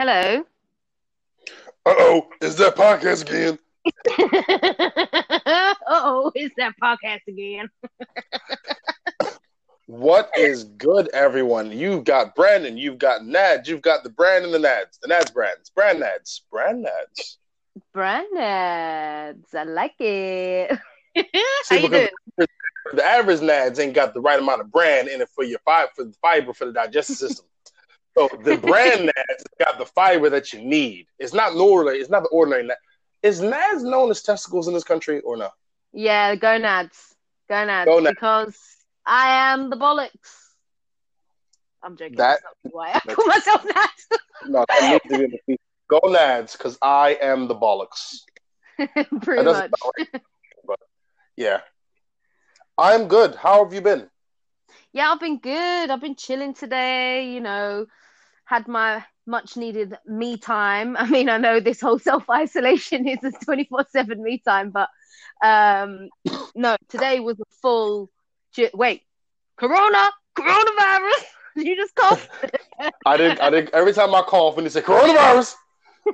Hello. Uh oh, is that podcast again? Uh oh, it's that podcast again. What is good, everyone? You've got Brandon, you've got Nads, you've got the brand and the Nads, the Nads brands, brand Nads, brand Nads. Brand ads. I like it. How See, you doing? The average Nads ain't got the right amount of brand in it for your fiber, for the fiber for the digestive system. So the brand Nads got the fiber that you need. It's not ordinary. It's not the ordinary Nads. Is Nads known as testicles in this country or no? Yeah, gonads. Gonads. Gonads. Because I am the bollocks. I'm joking. That- That's not why I call myself that. No, that needs to be the feed. Go Nads, because I am the bollocks. Pretty much. right, but yeah. I'm good. How have you been? Yeah, I've been good. I've been chilling today, you know, had my much needed me time. I mean, I know this whole self isolation is a 24 7 me time, but um, no, today was a full. Ch- wait, Corona, coronavirus. Did you just cough? I didn't. I didn't. Every time I cough and they say coronavirus,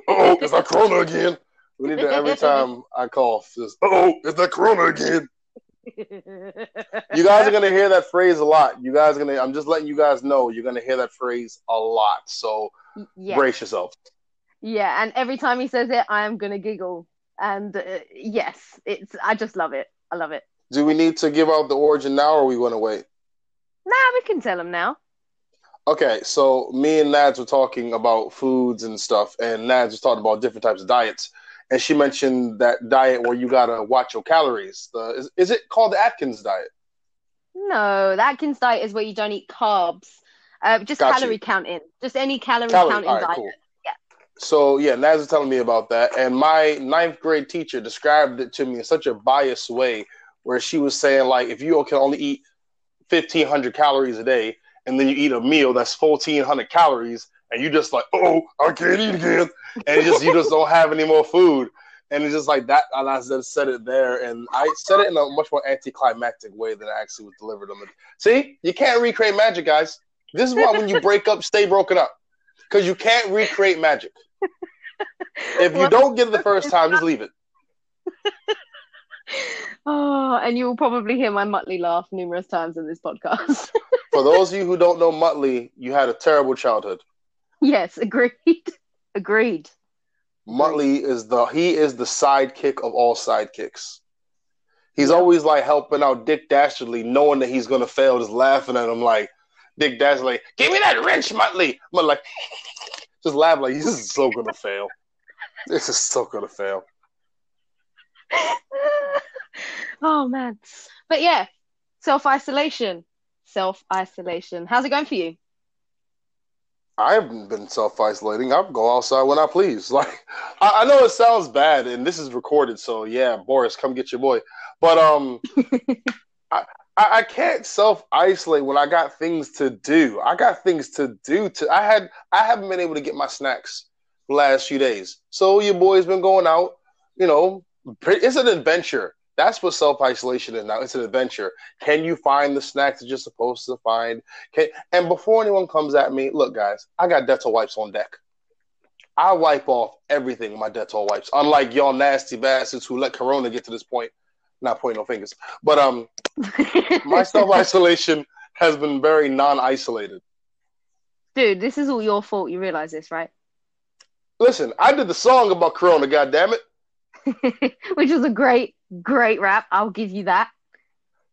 oh, it's that corona again. We need to every time I cough, just oh, it's that corona again. You guys are gonna hear that phrase a lot. You guys are gonna. I'm just letting you guys know you're gonna hear that phrase a lot. So yeah, brace yourself. yeah, and every time he says it, I am gonna giggle. And uh, yes, it's. I just love it. I love it. Do we need to give out the origin now, or are we gonna wait? Nah, we can tell him now. Okay, so me and Nads were talking about foods and stuff, and Nads was talking about different types of diets, and she mentioned that diet where you gotta watch your calories. The is, is it called the Atkins diet? No, the Atkins diet is where you don't eat carbs. Uh, just Got you. calorie counting. Just any calorie Calorie. counting right, diet. cool. Yeah. So yeah, Nads was telling me about that, and my ninth grade teacher described it to me in such a biased way, where she was saying like, if you can only eat fifteen hundred calories a day, and then you eat a meal that's fourteen hundred calories, and you just like, oh, I can't eat again, and just you just don't have any more food, and it's just like that. And I just said it there, and I said it in a much more anticlimactic way than it actually was delivered on the. See, you can't recreate magic, guys. This is why when you break up, stay broken up, because you can't recreate magic. If you don't get it the first time, just leave it. Oh, and you will probably hear my Muttley laugh numerous times in this podcast. For those of you who don't know Muttley, you had a terrible childhood. Yes, agreed. Agreed. Muttley is the he is the sidekick of all sidekicks. He's Yeah. always like helping out Dick Dastardly, knowing that he's gonna fail, just laughing at him like Dick Dastardly, give me that wrench, Muttley. But like just laugh like this is so gonna fail. This is so gonna fail. oh man. But yeah, self isolation. Self isolation. How's it going for you? I haven't been self isolating. I go outside when I please. Like I, I know it sounds bad, and this is recorded, so yeah, Boris, come get your boy. But um, I, I I can't self isolate when I got things to do. I got things to do. To I had I haven't been able to get my snacks the last few days. So your boy's been going out. You know, it's an adventure. That's what self isolation is now. It's an adventure. Can you find the snacks that you're supposed to find? Okay, and before anyone comes at me, look, guys, I got Dettol wipes on deck. I wipe off everything with my Dettol wipes. Unlike y'all nasty bastards who let Corona get to this point, not pointing no fingers, but um, my self isolation has been very non-isolated. Dude, this is all your fault. You realize this, right? Listen, I did the song about Corona. God damn it! Which was a great, great rap. I'll give you that.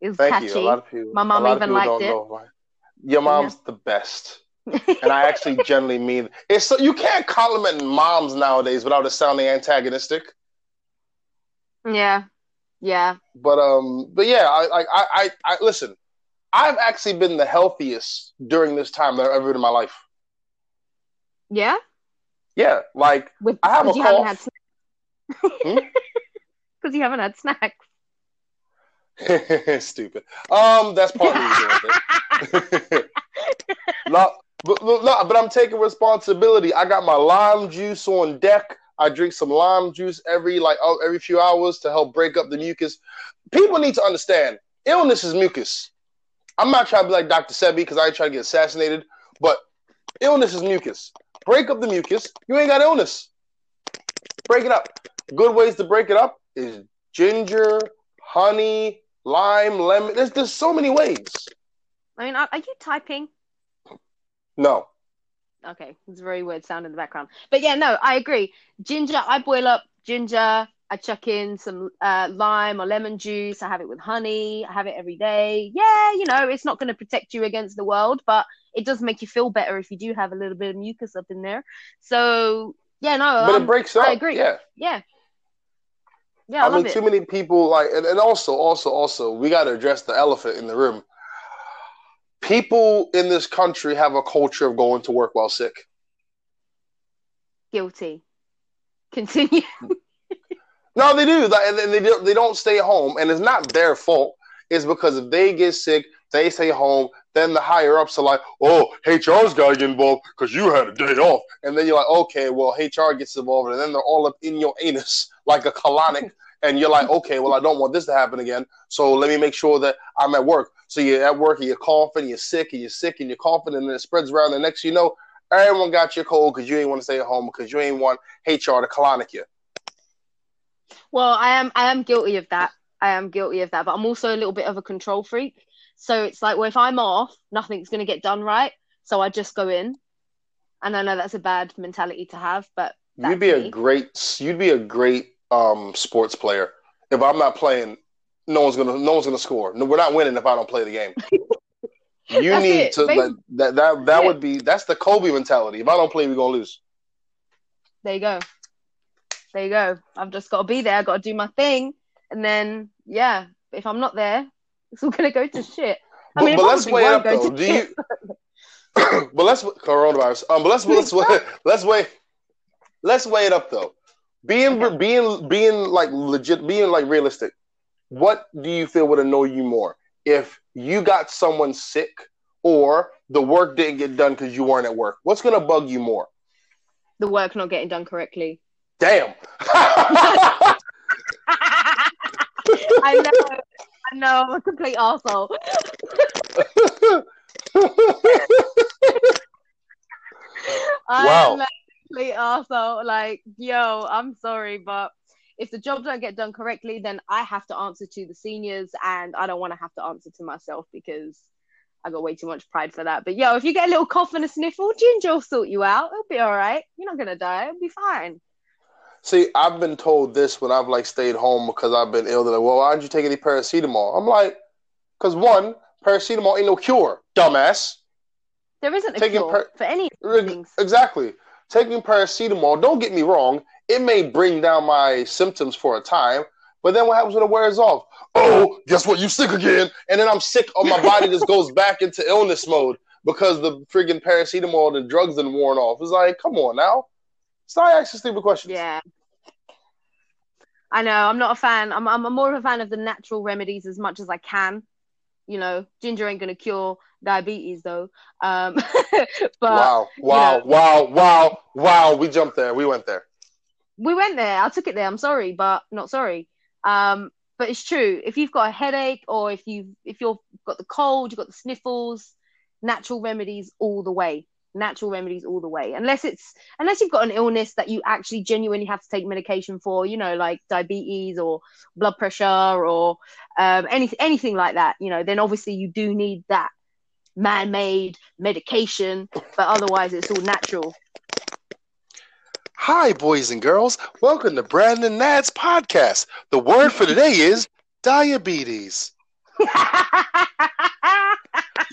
It was Thank catchy. you. A lot of people. My mom even liked it. Your mom's the best, and I actually generally mean it's. So, you can't compliment moms nowadays without it sounding antagonistic. yeah. Yeah. But um, but yeah, I I I, I, listen. I've actually been the healthiest during this time that I've ever been in my life. Yeah. Yeah, like With, I have a haven't had. Hmm? Because you haven't had snacks. stupid. Um, that's part of the reason. it. no, but, but- but I'm taking responsibility. I got my lime juice on deck. I drink some lime juice every like oh, every few hours to help break up the mucus. People need to understand illness is mucus. I'm not trying to be like Dr. Sebi because I ain't trying to get assassinated, but illness is mucus. break up the mucus. You ain't got illness. Break it up. Good ways to break it up is ginger, honey, lime, lemon. There's there's so many ways. I mean, are, are you typing? No. Okay, it's a very weird sound in the background. But yeah, no, I agree. Ginger, I boil up ginger. I chuck in some uh, lime or lemon juice. I have it with honey. I have it every day. Yeah, you know, it's not going to protect you against the world, but it does make you feel better if you do have a little bit of mucus up in there. So yeah, no, But um, it breaks up. I agree. Yeah. Yeah, yeah, I, I, love mean, it. too many people like, and, and also, also, also, we got to address the elephant in the room. People in this country have a culture of going to work while sick. Guilty. Continue. No, they do. Like, they they don't stay home, and it's not their fault. It's because if they get sick, they stay home. Then the higher ups are like, "Oh, HR's got to get involved because you had a day off." And then you're like, "Okay, well, HR gets involved," and then they're all up in your anus like a colonic. and you're like, "Okay, well, I don't want this to happen again. So let me make sure that I'm at work." So you're at work and you're coughing, you're sick, and you're sick, and you're coughing, and then it spreads around. The next you know, everyone got your cold because you ain't want to stay at home because you ain't want HR to colonic you. Well, I am I am guilty of that. I am guilty of that, but I'm also a little bit of a control freak. So it's like, well, if I'm off, nothing's going to get done right. So I just go in. And I know that's a bad mentality to have, but You'd be a great you'd be a great um sports player. If I'm not playing, no one's gonna no one's gonna score. No, we're not winning if I don't play the game. You need it. to like, that that that Yeah. would be that's the Kobe mentality. If I don't play, we're gonna lose. There you go. There you go. I've just got to be there. I've got to do my thing. And then, yeah, if I'm not there, it's all going to go to shit. I But, mean, but let's weigh up though. Do shit. you? but let's coronavirus. Um, but let's let's weigh, let's weigh let's weigh it up though. Being Okay. being being like legit, being like realistic. What do you feel would annoy you more if you got someone sick or the work didn't get done because you weren't at work? What's gonna bug you more? The work not getting done correctly. Damn. I know. I know. I'm a complete asshole. Wow. I'm a complete arsehole. Like, yo, I'm sorry, but if the job don't get done correctly, then I have to answer to the seniors, and I don't want to have to answer to myself because I got way too much pride for that. But yo, if you get a little cough and a sniffle, Ginger will sort you out. It'll be all right. You're not gonna die. It'll be fine. See, I've been told this when I've like stayed home because I've been ill. They're like, well, why don't you take any paracetamol? I'm like, because one, paracetamol ain't no cure, dumbass. There isn't a cure per- for any things. Exactly. Taking paracetamol, don't get me wrong, it may bring down my symptoms for a time, but then what happens when it wears off? Oh, guess what? You sick again. And then I'm sick, or my body just goes back into illness mode because the friggin' paracetamol and the drugs done worn off. It's like, come on now. Stop asking stupid questions. Yeah. I know. I'm not a fan. I'm, I'm more of a fan of the natural remedies as much as I can. You know, ginger ain't gonna cure diabetes though. Um, but wow, wow, know- wow, wow, wow. We jumped there. We went there. we went there. I took it there. I'm sorry, but not sorry. Um, but it's true. If you've got a headache or if you if you've got the cold, you've got the sniffles, natural remedies all the way. Natural remedies all the way. Unless it's unless you've got an illness that you actually genuinely have to take medication for, you know, like diabetes or blood pressure or um, anything anything like that, you know, then obviously you do need that man-made medication. But otherwise, it's all natural. Hi, boys and girls. Welcome to Brandon Nad's podcast. The word for today is diabetes.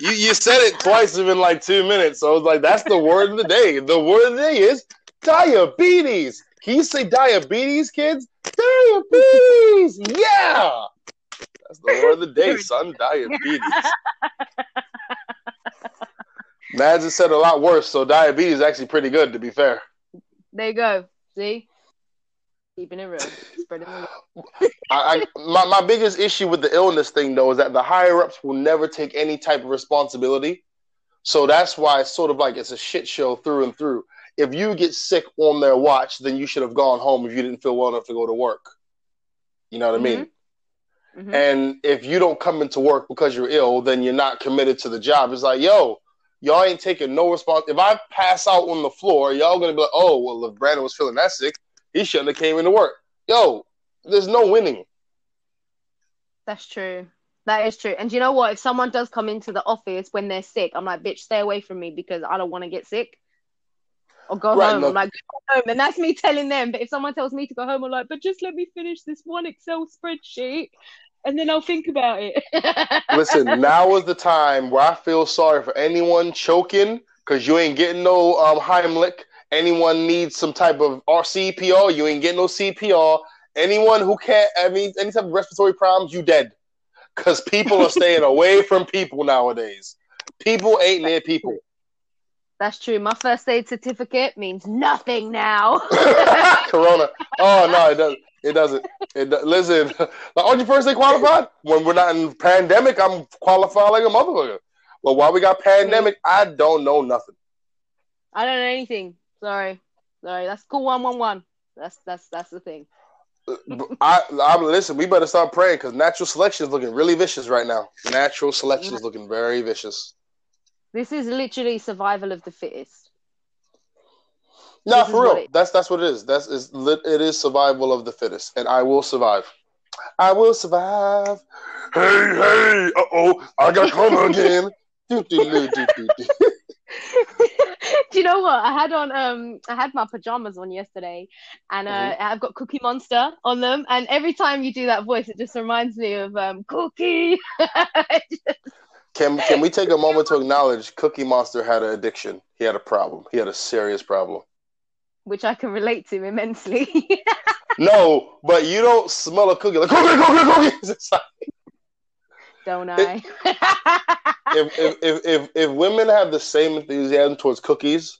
You, you said it twice within like two minutes. So I was like, that's the word of the day. The word of the day is diabetes. Can you say diabetes, kids? Diabetes. Yeah. That's the word of the day, son. Diabetes. Nads has said a lot worse, so diabetes is actually pretty good, to be fair. There you go. See? Keeping it real. Spreading the. I, I my, my biggest issue with the illness thing though is that the higher ups will never take any type of responsibility. So that's why it's sort of like it's a shit show through and through. If you get sick on their watch, then you should have gone home if you didn't feel well enough to go to work. You know what I mean? Mhm. And if you don't come into work because you're ill, then you're not committed to the job. It's like, yo, y'all ain't taking no response. If I pass out on the floor, y'all gonna be like, oh, well, if Brandon was feeling that sick, he shouldn't have came into work. Yo, there's no winning. That's true. That is true. And you know what? If someone does come into the office when they're sick, I'm like, bitch, stay away from me because I don't want to get sick. Or go right, home. No. I'm like, go home. And that's me telling them. But if someone tells me to go home, I'm like, but just let me finish this one Excel spreadsheet and then I'll think about it. Listen, now is the time where I feel sorry for anyone choking because you ain't getting no um, Heimlich. Anyone needs some type of CPR, you ain't getting no CPR. Anyone who can't, I mean, any type of respiratory problems, you dead. Because people are staying away from people nowadays. People ain't near people. That's true. My first aid certificate means nothing now. Corona. Oh no, it doesn't. It doesn't. It listen. Like, aren't you first aid qualified? When we're not in pandemic, I'm qualified like a motherfucker. But while we got pandemic, I don't know nothing. I don't know anything. Sorry, sorry. That's cool. One one one. That's that's that's the thing. I I'm listen. We better start praying because natural selection is looking really vicious right now. Natural selection is looking very vicious. This is literally survival of the fittest. No, for real. That's that's what it is. That's is it is survival of the fittest, and I will survive. I will survive. Hey, hey, uh oh, I got karma again. do, do, do, do, do, do. Do you know what? I had on um I had my pajamas on yesterday and uh, mm-hmm. I've got Cookie Monster on them and every time you do that voice it just reminds me of um Cookie. Can can we take a moment to acknowledge Cookie Monster had an addiction? He had a problem. He had a serious problem. Which I can relate to immensely. no, but you don't smell a cookie like cookie, cookie, cookie. don't I? if, if, if if if women have the same enthusiasm towards cookies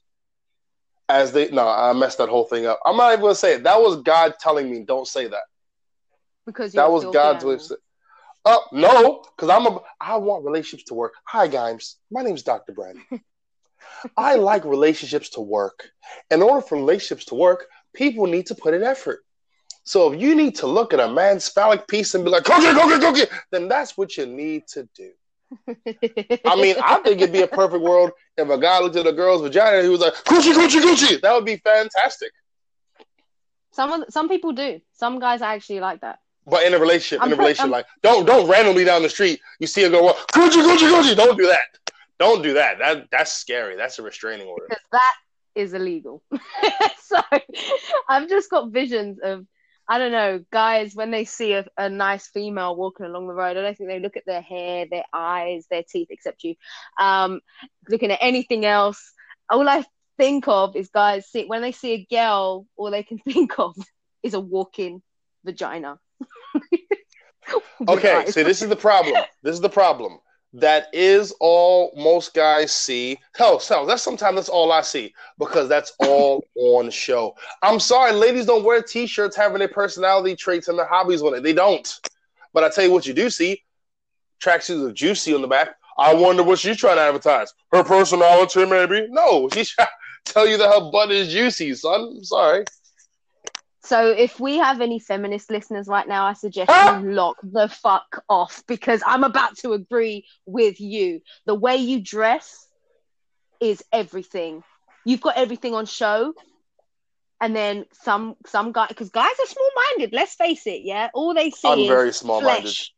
as they no, I messed that whole thing up. I'm not even gonna say it. That was God telling me don't say that. Because that was God's way. Oh no, because I'm a I want relationships to work. Hi guys, my name is Dr. Brandon. I like relationships to work. In order for relationships to work, people need to put in effort. So if you need to look at a man's phallic piece and be like, cookie, cookie, cookie, then that's what you need to do. I mean, I think it'd be a perfect world if a guy looked at a girl's vagina and he was like, coochie, coochie, coochie. That would be fantastic. Some some people do. Some guys actually like that. But in a relationship, I'm in a relationship, I'm, like don't don't randomly down the street you see a girl Gucci, Gucci, Gucci. Don't do that. Don't do that. That that's scary. That's a restraining order. Because that is illegal. so I've just got visions of I don't know, guys, when they see a, a nice female walking along the road, I don't think they look at their hair, their eyes, their teeth, except you. Um, looking at anything else. All I think of is guys see when they see a girl, all they can think of is a walking vagina. okay, so this is the problem. This is the problem. That is all most guys see. Hell, hell, that's sometimes that's all I see because that's all on show. I'm sorry, ladies don't wear t-shirts having their personality traits and their hobbies on it. They don't. But I tell you what, you do see tracksuits of juicy on the back. I wonder what she's trying to advertise. Her personality, maybe? No, she's trying to tell you that her butt is juicy, son. I'm sorry. So if we have any feminist listeners right now, I suggest ah! you lock the fuck off because I'm about to agree with you. The way you dress is everything. You've got everything on show. And then some some guy because guys are small minded, let's face it, yeah. All they see I'm is very small minded. Flesh.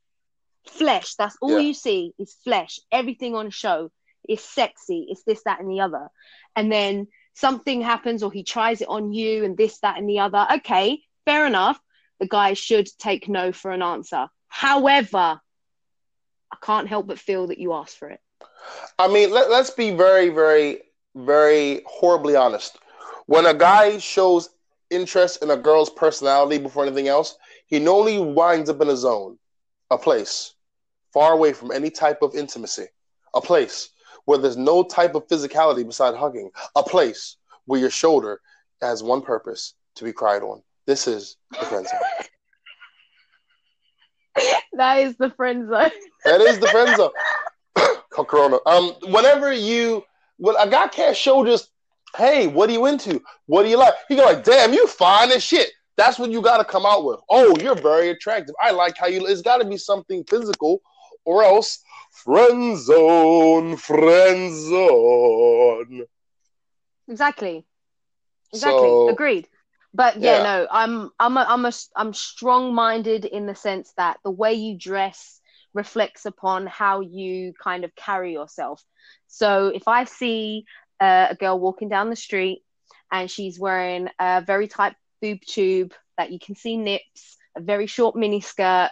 flesh. That's all yeah. you see is flesh. Everything on show is sexy, it's this, that, and the other. And then something happens or he tries it on you and this, that, and the other. Okay, fair enough. The guy should take no for an answer. However, I can't help but feel that you asked for it. I mean, let, let's be very, very, very horribly honest. When a guy shows interest in a girl's personality before anything else, he normally winds up in a zone, a place far away from any type of intimacy, a place where there's no type of physicality beside hugging, a place where your shoulder has one purpose to be cried on. This is the friend zone. that is the friend zone. that is the friend zone. Corona. Um, whenever you, when a guy can't show just, hey, what are you into? What do you like? He go like, damn, you fine as shit. That's what you got to come out with. Oh, you're very attractive. I like how you. It's got to be something physical, or else friend zone, friend zone. Exactly. Exactly. So- Agreed. But yeah, Yeah. no, I'm I'm a, I'm a I'm strong-minded in the sense that the way you dress reflects upon how you kind of carry yourself. So if I see uh, a girl walking down the street and she's wearing a very tight boob tube that you can see nips, a very short mini skirt,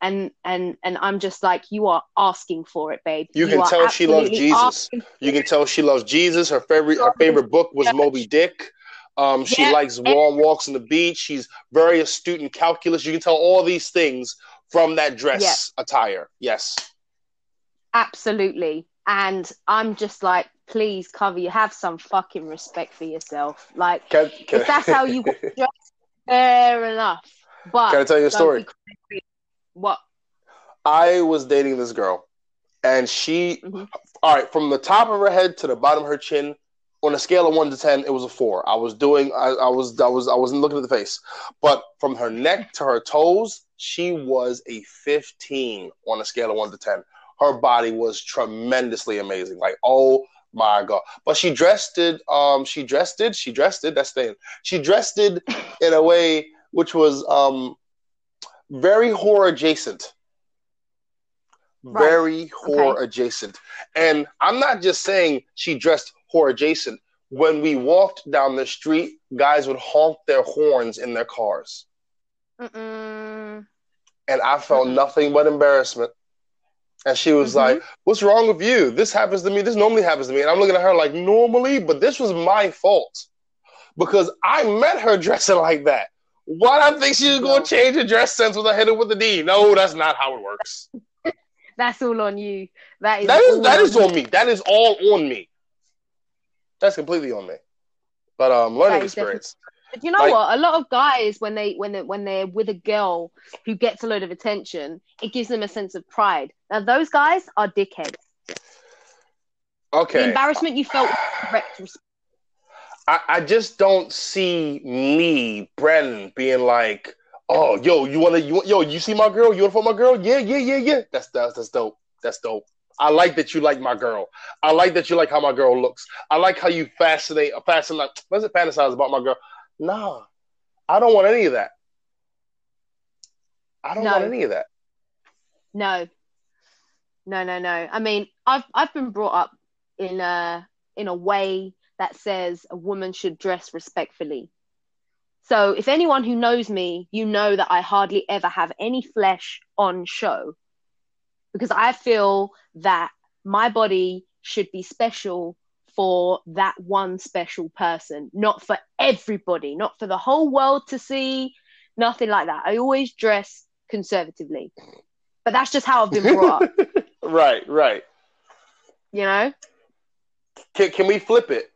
and and and I'm just like, you are asking for it, babe. You can are tell she loves Jesus. You can tell she loves Jesus. Her favorite her favorite book was Moby Dick. Um, she Yeah. likes long walks on the beach. She's very astute in calculus. You can tell all these things from that dress attire. Yes. Absolutely. And I'm just like, please cover you have some fucking respect for yourself. Like Can, can, if that's how you got dressed, fair enough. But Can I tell you a story? be. What? I was dating this girl, and she, Mhm. all right, from the top of her head to the bottom of her chin, on a scale of one to ten, it was a four. I was doing, I, I was, I was, I wasn't looking at the face, but from her neck to her toes, she was a fifteen on a scale of one to ten. Her body was tremendously amazing. Like, oh my god! But she dressed it. Um, she dressed it. She dressed it. That's the She dressed it in a way which was um very horror adjacent Right. very horror adjacent. And I'm not just saying she dressed horror adjacent. When we walked down the street, guys would honk their horns in their cars. Mm-mm. And I felt Mhm. nothing but embarrassment. And she was Mhm. like, What's wrong with you? This happens to me. This normally happens to me. And I'm looking at her like, Normally, but this was my fault because I met her dressing like that. Why do I think she's going to change her dress sense with a hit her with the D? No, that's not how it works. That's all on you. That is That is that is you. on me. That is all on me. That's completely on me. But um, learning is experience. But you know Like- what? A lot of guys, when they when they when they're with a girl who gets a load of attention, it gives them a sense of pride. Now those guys are dickheads. The Okay, embarrassment you felt was direct response. I, I just don't see me, Brandon, being like, "Oh, yo, you wanna, you yo, you see my girl? You wanna fuck my girl? Yeah, yeah, yeah, yeah. That's that's that's dope. That's dope. I like that you like my girl. I like that you like how my girl looks. I like how you fascinate, fascinate. What's it fantasize about my girl? Nah, I don't want any of that. I don't No. want any of that. No, no, no, no. I mean, I've I've been brought up in a in a way that says a woman should dress respectfully. So if anyone who knows me, you know that I hardly ever have any flesh on show because I feel that my body should be special for that one special person, not for everybody, not for the whole world to see, nothing like that. I always dress conservatively. But that's just how I've been brought up, Right, right. you know? Can, can we flip it?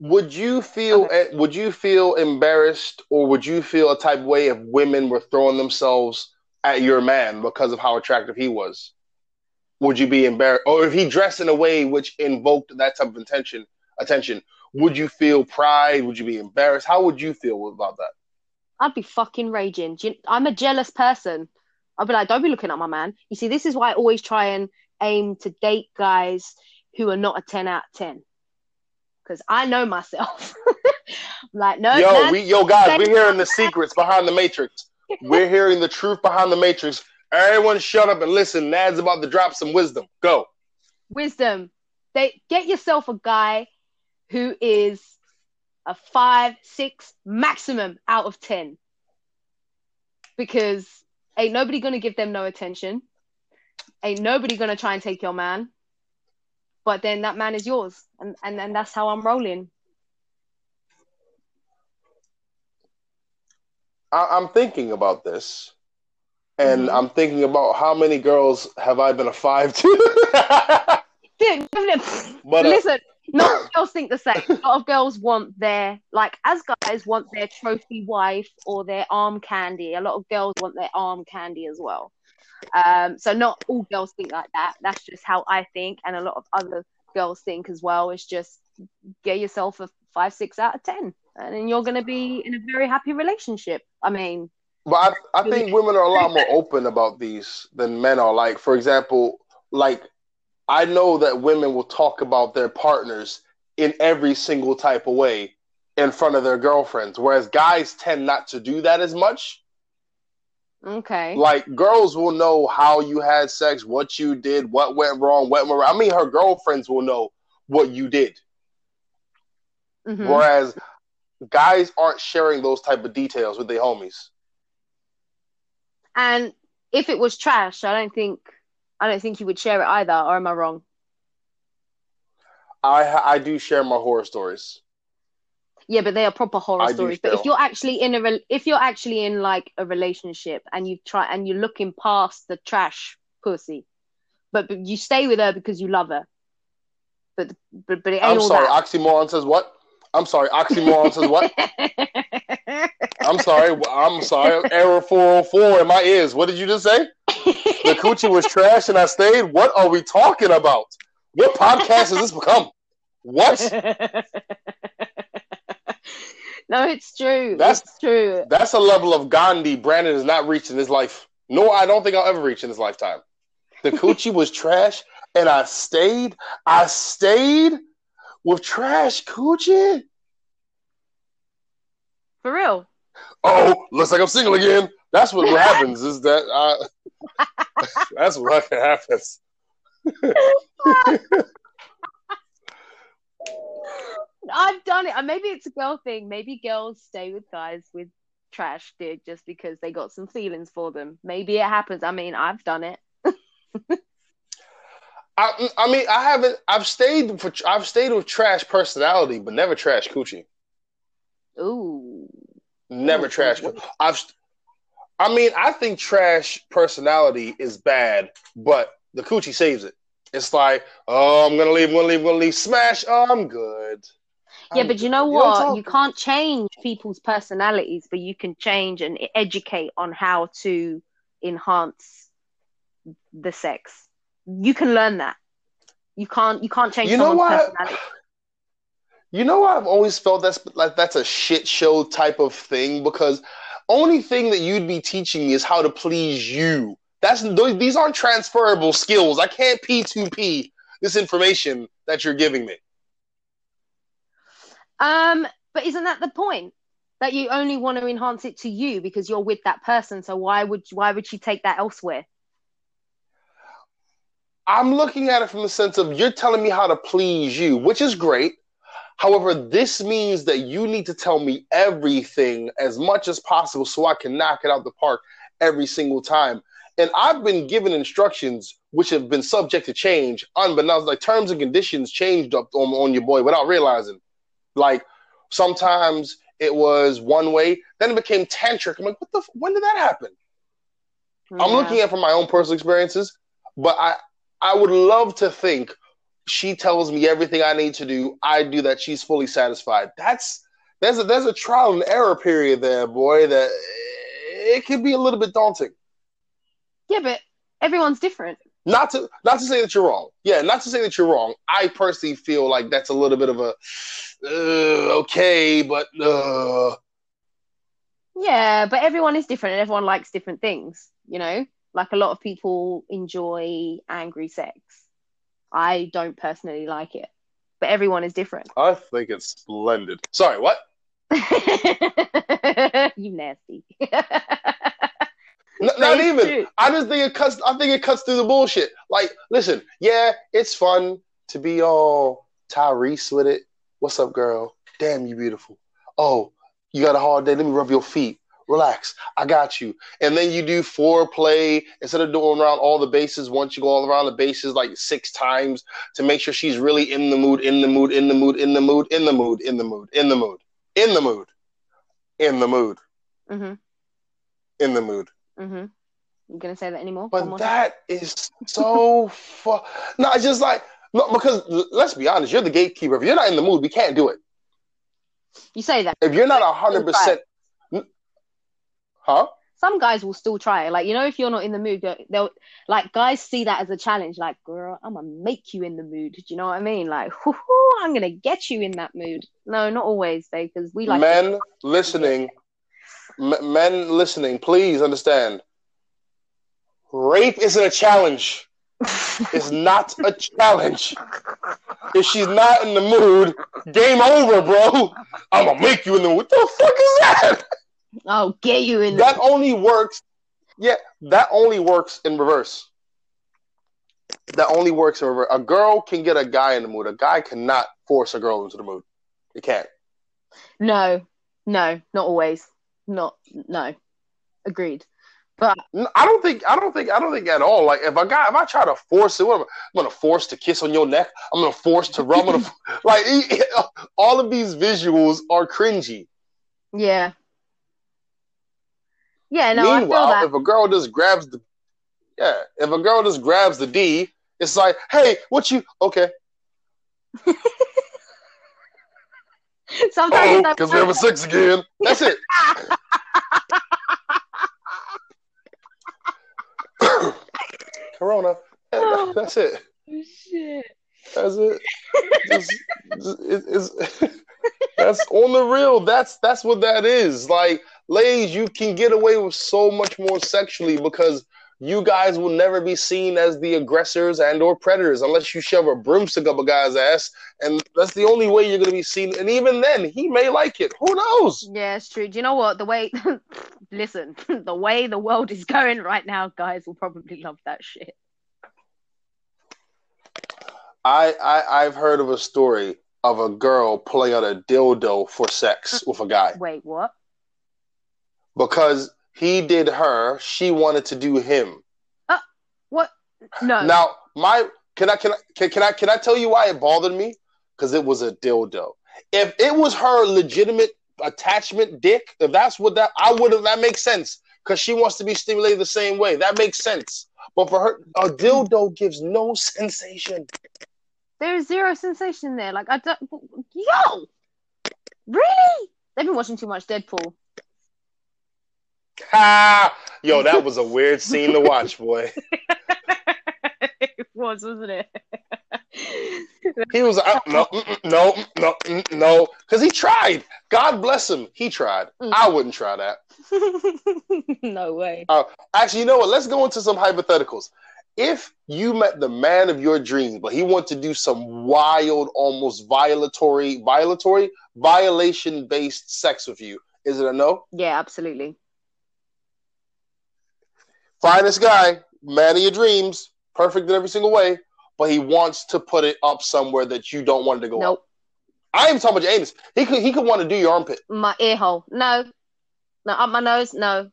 Would you feel eh, would you feel embarrassed or would you feel a type of way if women were throwing themselves at your man because of how attractive he was? Would you be embarrassed or if he dressed in a way which invoked that type of attention attention, would you feel pride? Would you be embarrassed? How would you feel about that? I'd be fucking raging. You- I'm a jealous person. I'd be like, don't be looking at my man. You see, this is why I always try and aim to date guys who are not a 10 out of 10. Because I know myself. I'm like, no, yo, we yo guys, we're hearing the secrets behind the matrix. We're hearing the truth behind the matrix. Everyone shut up and listen. Nad's about to drop some wisdom. Go. wisdom. They get yourself a guy who is a five, six maximum out of ten. Because ain't nobody gonna give them no attention. Ain't nobody gonna try and take your man. But then that man is yours. And and, and that's how I'm rolling. I, I'm thinking about this, and Mhm. I'm thinking about how many girls have I been a five to. Dude, but uh, listen, not girls think the same. A lot of girls want their like as guys want their trophy wife or their arm candy. A lot of girls want their arm candy as well. Um, so not all girls think like that. That's just how I think, and a lot of other girls think as well. Is just get yourself a five, six out of ten, and then you're gonna be in a very happy relationship. I mean, but I, I think women are a lot more open about these than men are. Like, for example, like I know that women will talk about their partners in every single type of way in front of their girlfriends, whereas guys tend not to do that as much. Okay. Like girls will know how you had sex, what you did, what went wrong, what went wrong. I mean, her girlfriends will know what you did. Mhm. Whereas guys aren't sharing those type of details with their homies. And if it was trash, I don't think I don't think you would share it either, or am I wrong? I I do share my horror stories. Yeah, but they are proper horror I stories. But if you're actually in a re- if you're actually in like a relationship and you try and you're looking past the trash pussy, but, but you stay with her because you love her. But but but it ain't I'm all sorry, that. oxymoron says what? I'm sorry, oxymoron says what? I'm sorry, I'm sorry. Error 404 in my ears. What did you just say? The coochie was trash and I stayed. What are we talking about? What podcast has this become? What? no, it's true. That's- it's true. That's a level of Gandhi Brandon has not reached in his life. No, I don't think I'll ever reach in his lifetime. The coochie was trash and I stayed. I stayed with trash coochie. For real. Oh, looks like I'm single again. That's what, what happens. Is that I, that's what happens. I've done it. Uh, Maybe it's a girl thing. Maybe girls stay with guys with trash dick just because they got some feelings for them. Maybe it happens. I mean, I've done it. I, I mean, I haven't. I've stayed for. I've stayed with trash personality, but never trash coochie. Ooh. Never Ooh, trash. I've. I mean, I think trash personality is bad, but the coochie saves it. It's like, oh, I'm gonna leave, I'm gonna leave, I'm gonna leave. Smash. Oh, I'm good. Yeah, but you know what? I'm You can't change people's personalities, but you can change and educate on how to enhance the sex. You can learn that. You can't. You can't change You know someone's what? personality. You know what? I've always felt that's like that's a shit show type of thing because only thing that you'd be teaching me is how to please you. That's those- these aren't transferable skills. I can't P2P this information that you're giving me. Um, but isn't that the point? That you only want to enhance it to you because you're with that person. So why would why would she take that elsewhere? I'm looking at it from the sense of you're telling me how to please you, which is great. However, this means that you need to tell me everything as much as possible so I can knock it out the park every single time. And I've been given instructions which have been subject to change, unbeknownst, like terms and conditions changed up on, on your boy without realizing. Like sometimes it was one way, then it became tantric. I'm like, what the? F- when did that happen? I'm looking at from my own personal experiences, but I I would love to think she tells me everything I need to do. I do that. She's fully satisfied. That's there's a there's a trial and error period there, boy. That eh, it can be a little bit daunting. Yeah, but everyone's different. Not to not to say that you're wrong. Yeah, not to say that you're wrong. I personally feel like that's a little bit of a uh, okay, but uh, Yeah, but everyone is different and everyone likes different things, you know? Like a lot of people enjoy angry sex. I don't personally like it, but everyone is different. I think it's splendid. Sorry, what? you nasty. N- But not even. true. I just think it cuts. I think it cuts through the bullshit. Like, listen, yeah, it's fun to be all Tyrese with it. What's up, girl? Damn, you beautiful. Oh, you got a hard day. Let me rub your feet. Relax. I got you. And then you do foreplay instead of doing around all the bases. Once you go all around the bases like six times to make sure she's really in the mood, in the mood, in the mood, in the mood, in the mood, in the mood, in the mood, in the mood, in the mood, hmm in the mood. Hmm You gonna say that anymore? But that is so fu- No, it's just like no, because let's be honest, you're the gatekeeper. If you're not in the mood, we can't do it. You say that. If you're not hundred percent, huh? Some guys will still try. Like, you know, if you're not in the mood, they'll- like guys see that as a challenge. Like, girl, I'm gonna make you in the mood. Do you know what I mean? Like, "Hoo-hoo, I'm gonna get you in that mood. No, not always, though, because we like men listening, m- men listening, please understand. Rape isn't a challenge. It's not a challenge. If she's not in the mood, game over, bro. I'm gonna make you in the mood. What the fuck is that? I'll get you in. That only works. Yeah, that only works in reverse. That only works in reverse. A girl can get a guy in the mood. A guy cannot force a girl into the mood. He can't. No, no, not always. Not no. Agreed. But I don't think. I don't think. I don't think at all. Like if a guy, if I try to force it, what am I, I'm gonna force to kiss on your neck. I'm gonna force to rub. I'm like all of these visuals are cringy. yeah. Yeah, no, I feel Meanwhile, if a girl just grabs the, yeah, if a girl just grabs the D, it's like, hey, what you okay? Sometimes Oh, because we have sex again. That's it. Corona. Yeah, That's it. Shit. That's it. Just, just- it- it's, that's on the real. That's that's what that is. Like, ladies, you can get away with so much more sexually because you guys will never be seen as the aggressors and or predators unless you shove a broomstick up a guy's ass, and that's the only way you're gonna be seen. And even then, he may like it. Who knows? Yeah, it's true. Do you know what? The way, listen, the way the world is going right now, guys will probably love that shit. I, I I've heard of a story of a girl pulling out a dildo for sex with a guy Wait, what? because he did her, she wanted to do him. Uh, what? No. Now, my can I can I can, can I can I tell you why it bothered me? Because it was a dildo. If it was her legitimate attachment dick, if that's what that I would have that makes sense. Because she wants to be stimulated the same way. That makes sense. But for her, a dildo gives no sensation. There is zero sensation there. Like I don't. Yo, really? They've been watching too much Deadpool. Ha! Yo, that was a weird scene to watch, boy. it was, wasn't it? He was uh, no, no, no, no, because he tried. God bless him, he tried. Mm. I wouldn't try that. no way. Actually, you know what? Let's go into some hypotheticals. If you met the man of your dreams, but he wanted to do some wild, almost violatory, violatory, violation-based sex with you, is it a no? Yeah, absolutely. Finest guy, man of your dreams, perfect in every single way, but he wants to put it up somewhere that you don't want it to go up. Nope. I am talking about your anus. He could he could want to do your armpit. My ear hole. No. No, up my nose. No.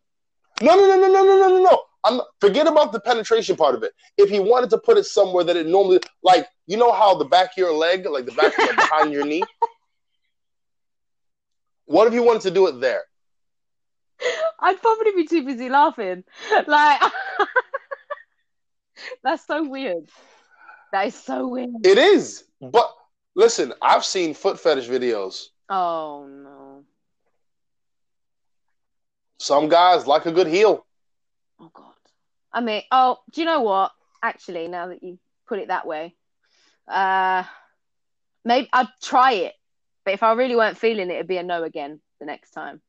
No, no, no, no, no, no, no, no, no. I'm forget about the penetration part of it. If he wanted to put it somewhere that it normally like, you know how the back of your leg, like the back like behind your knee. What if he wanted to do it there? I'd probably be too busy laughing. Like, that's so weird. That is so weird. It is. But listen, I've seen foot fetish videos. Oh no. Some guys like a good heel. Oh god. I mean, oh, do you know what? Actually, now that you put it that way, uh, maybe I'd try it. But if I really weren't feeling it, it'd be a no again the next time.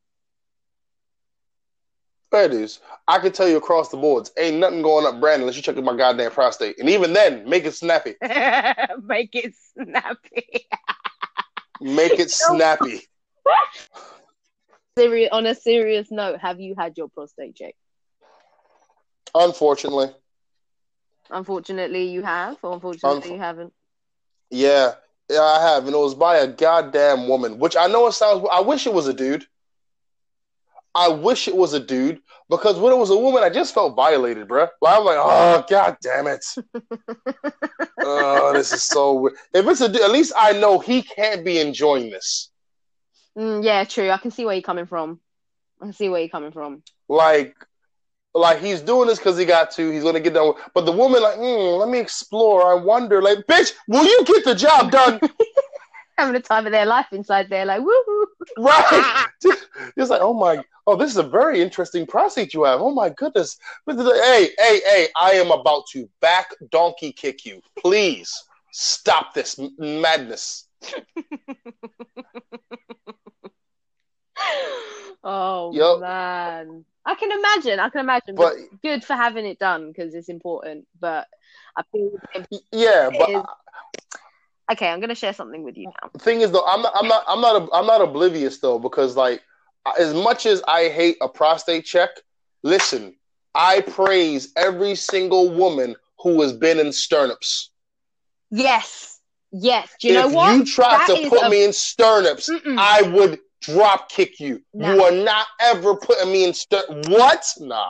Fair dues. I can tell you across the boards, ain't nothing going up Brandon unless you check my goddamn prostate. And even then, make it snappy. Make it snappy. Make it snappy. Serious, on a serious note, have you had your prostate checked? Unfortunately. Unfortunately, you have, or unfortunately, Unf- you haven't. Yeah, yeah, I have, and it was by a goddamn woman. Which I know it sounds. I wish it was a dude. I wish it was a dude because when it was a woman, I just felt violated, bruh. Like, I'm like, oh god damn it. oh, this is so weird. If it's a dude, at least I know he can't be enjoying this. Mm, yeah, true. I can see where you're coming from. I can see where you're coming from. Like, like he's doing this because he got to. He's gonna get done. With, but the woman, like, mm, let me explore. I wonder, like, bitch, will you get the job done? Having the time of their life inside there, like, woo right? It's like, oh my, oh, this is a very interesting prostate you have. Oh my goodness. Hey, hey, hey, I am about to back donkey kick you. Please stop this m- madness. oh Yup. man. I can imagine. I can imagine. But good for having it done because it's important. But I feel yeah, but is- okay. I'm gonna share something with you now. the thing is though, I'm not, I'm not, I'm not, I'm not oblivious though because like as much as I hate a prostate check, listen, I praise every single woman who has been in stirrups. Yes, yes. Do you know what? if you tried That to put a- me in stirrups, Mm-mm. I would drop kick you. Nah. You are not ever putting me in stir. What? Nah,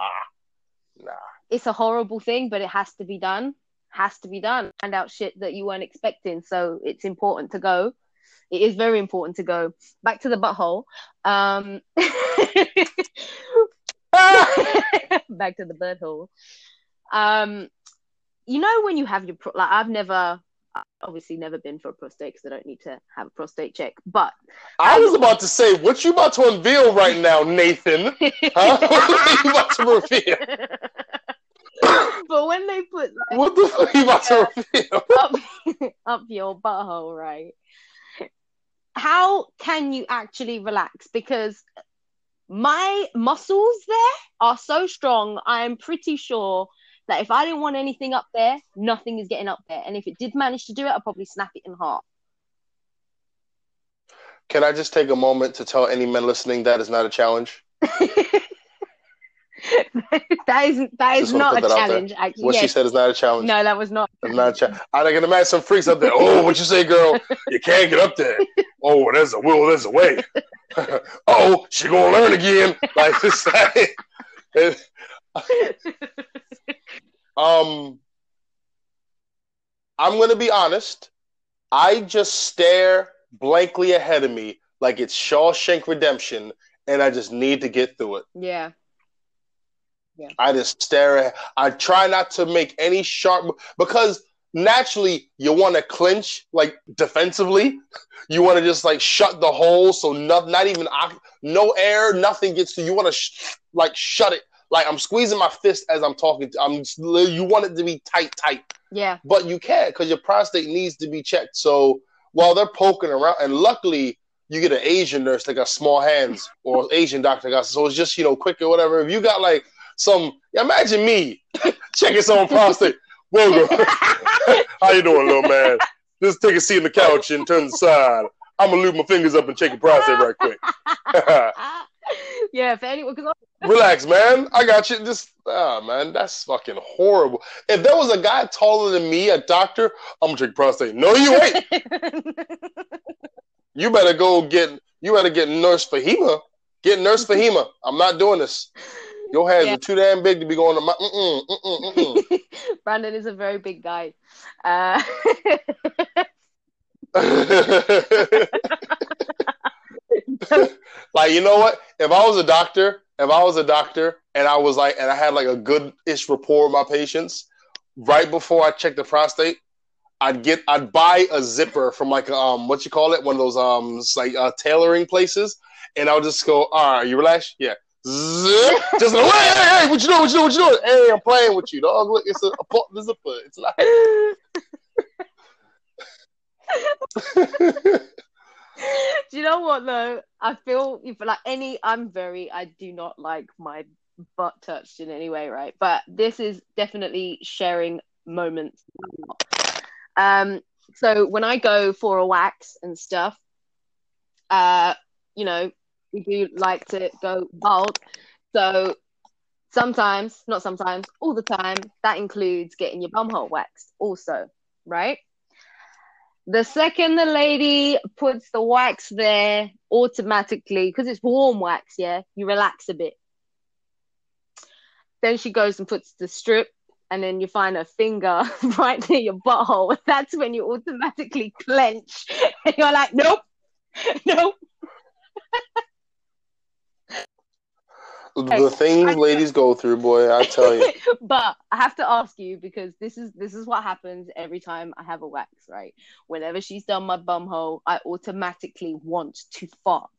nah. it's a horrible thing, but it has to be done. Has to be done. Find out shit that you weren't expecting. So it's important to go. It is very important to go. Back to the butthole. Um, back to the butthole. Um, you know when you have your pro- like I've never, I've obviously never been for a prostate because I don't need to have a prostate check. But I was about to say, what you about to unveil right now, Nathan? Huh? what you about to reveal? but when they put like, What the fuck you about to reveal? up, up your butthole, right? How can you actually relax? Because my muscles there are so strong. I'm pretty sure that if I didn't want anything up there, nothing is getting up there. And if it did manage to do it, I'll probably snap it in half. Can I just take a moment to tell any men listening that is not a challenge? that is that is not a challenge. Actually, What she said is not a challenge. no, that was not. It's not a challenge. I can imagine some freaks up there. Oh, what you say, girl? You can't get up there. Oh, there's a will, there's a way. oh, she gonna learn again. Like this. um, I'm gonna be honest. I just stare blankly ahead of me like it's Shawshank Redemption, and I just need to get through it. Yeah. I just stare at. I try not to make any sharp because naturally you want to clinch like defensively. You want to just like shut the hole so not not even no air, nothing gets to you. Want to sh- like shut it. Like I'm squeezing my fist as I'm talking. To, I'm you want it to be tight, tight, Yeah. but you can't because your prostate needs to be checked. So while they're poking around, and luckily you get an Asian nurse that got small hands or Asian doctor got so it's just you know quick or whatever. If you got like some, imagine me checking someone prostate. Welcome. How you doing, little man? Just take a seat on the couch and turn the side. I'm gonna leave my fingers up and check your prostate right quick. yeah, for anyone, because Relax, man. I got you. Just ah, man, that's fucking horrible. If there was a guy taller than me, a doctor, I'm gonna check prostate. No, you ain't. You better go get. You better get Nurse Fahima. Get Nurse Fahima. I'm not doing this. Your hands Yeah. are too damn big to be going to my. Mm-mm, mm-mm, mm-mm. Brandon is a very big guy. Uh, like you know what? If I was a doctor, if I was a doctor, and I was like, and I had like a good-ish rapport with my patients, right before I check the prostate, I'd get, I'd buy a zipper from like um, what you call it, one of those um, like uh, tailoring places, and I'll just go, all right, you relax, yeah. Zip. Just like, hey, hey, hey, what you doing? What you doing? What you doing? Hey, I'm playing with you, dog. Look, it's a, a, po- the zipper. It's not. do you know what though? I feel like any, I'm very, I do not like my butt touched in any way, right? But this is definitely sharing moments. Um, so when I go for a wax and stuff, uh, you know, we do like to go bald. So sometimes, not sometimes, all the time, that includes getting your bumhole waxed also, right? The second the lady puts the wax there, automatically, because it's warm wax, yeah, you relax a bit. Then she goes and puts the strip, and then you find her finger right near your butthole. That's when you automatically clench. And you're like, nope, nope. The things ladies go through, boy, I tell you. but I have to ask you because this is this is what happens every time I have a wax, right? Whenever she's done my bum hole, I automatically want to fart.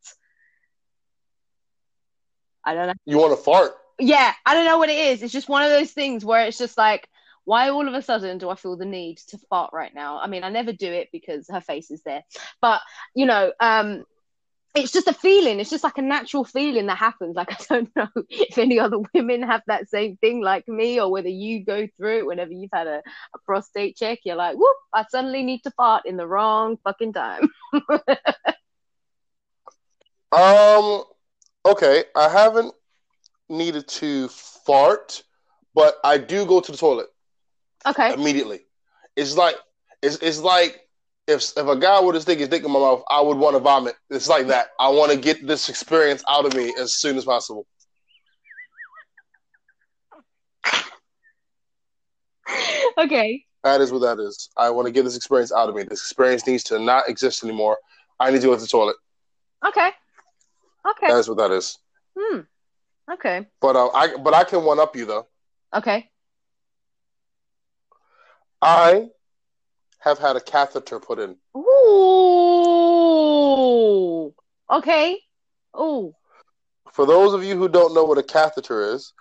I don't know. You want to fart? Yeah, I don't know what it is. It's just one of those things where it's just like, why all of a sudden do I feel the need to fart right now? I mean, I never do it because her face is there. But, you know, um it's just a feeling. It's just like a natural feeling that happens. Like I don't know if any other women have that same thing like me, or whether you go through it whenever you've had a, a prostate check. You're like, whoop! I suddenly need to fart in the wrong fucking time. um. Okay, I haven't needed to fart, but I do go to the toilet. Okay. Immediately. It's like it's it's like if if a guy would have stick his dick in my mouth, I would want to vomit. It's like that. I want to get this experience out of me as soon as possible. Okay. That is what that is. I want to get this experience out of me. This experience needs to not exist anymore. I need to go to the toilet. Okay. Okay. That is what that is. Hmm. Okay. But uh, I but I can one up you though. Okay. I have had a catheter put in. Ooh. Okay. Ooh. For those of you who don't know what a catheter is,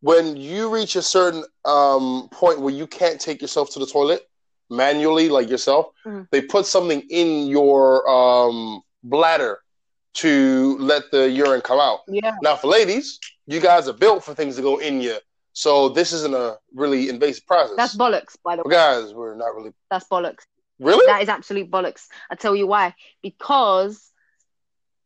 when you reach a certain um, point where you can't take yourself to the toilet manually, like yourself, Mhm. they put something in your um, bladder to let the urine come out. Yeah. Now, for ladies, you guys are built for things to go in you, so this isn't a really invasive process. That's bollocks, by the way. guys, we're not really That's bollocks. really. That is absolute bollocks. I tell you why. Because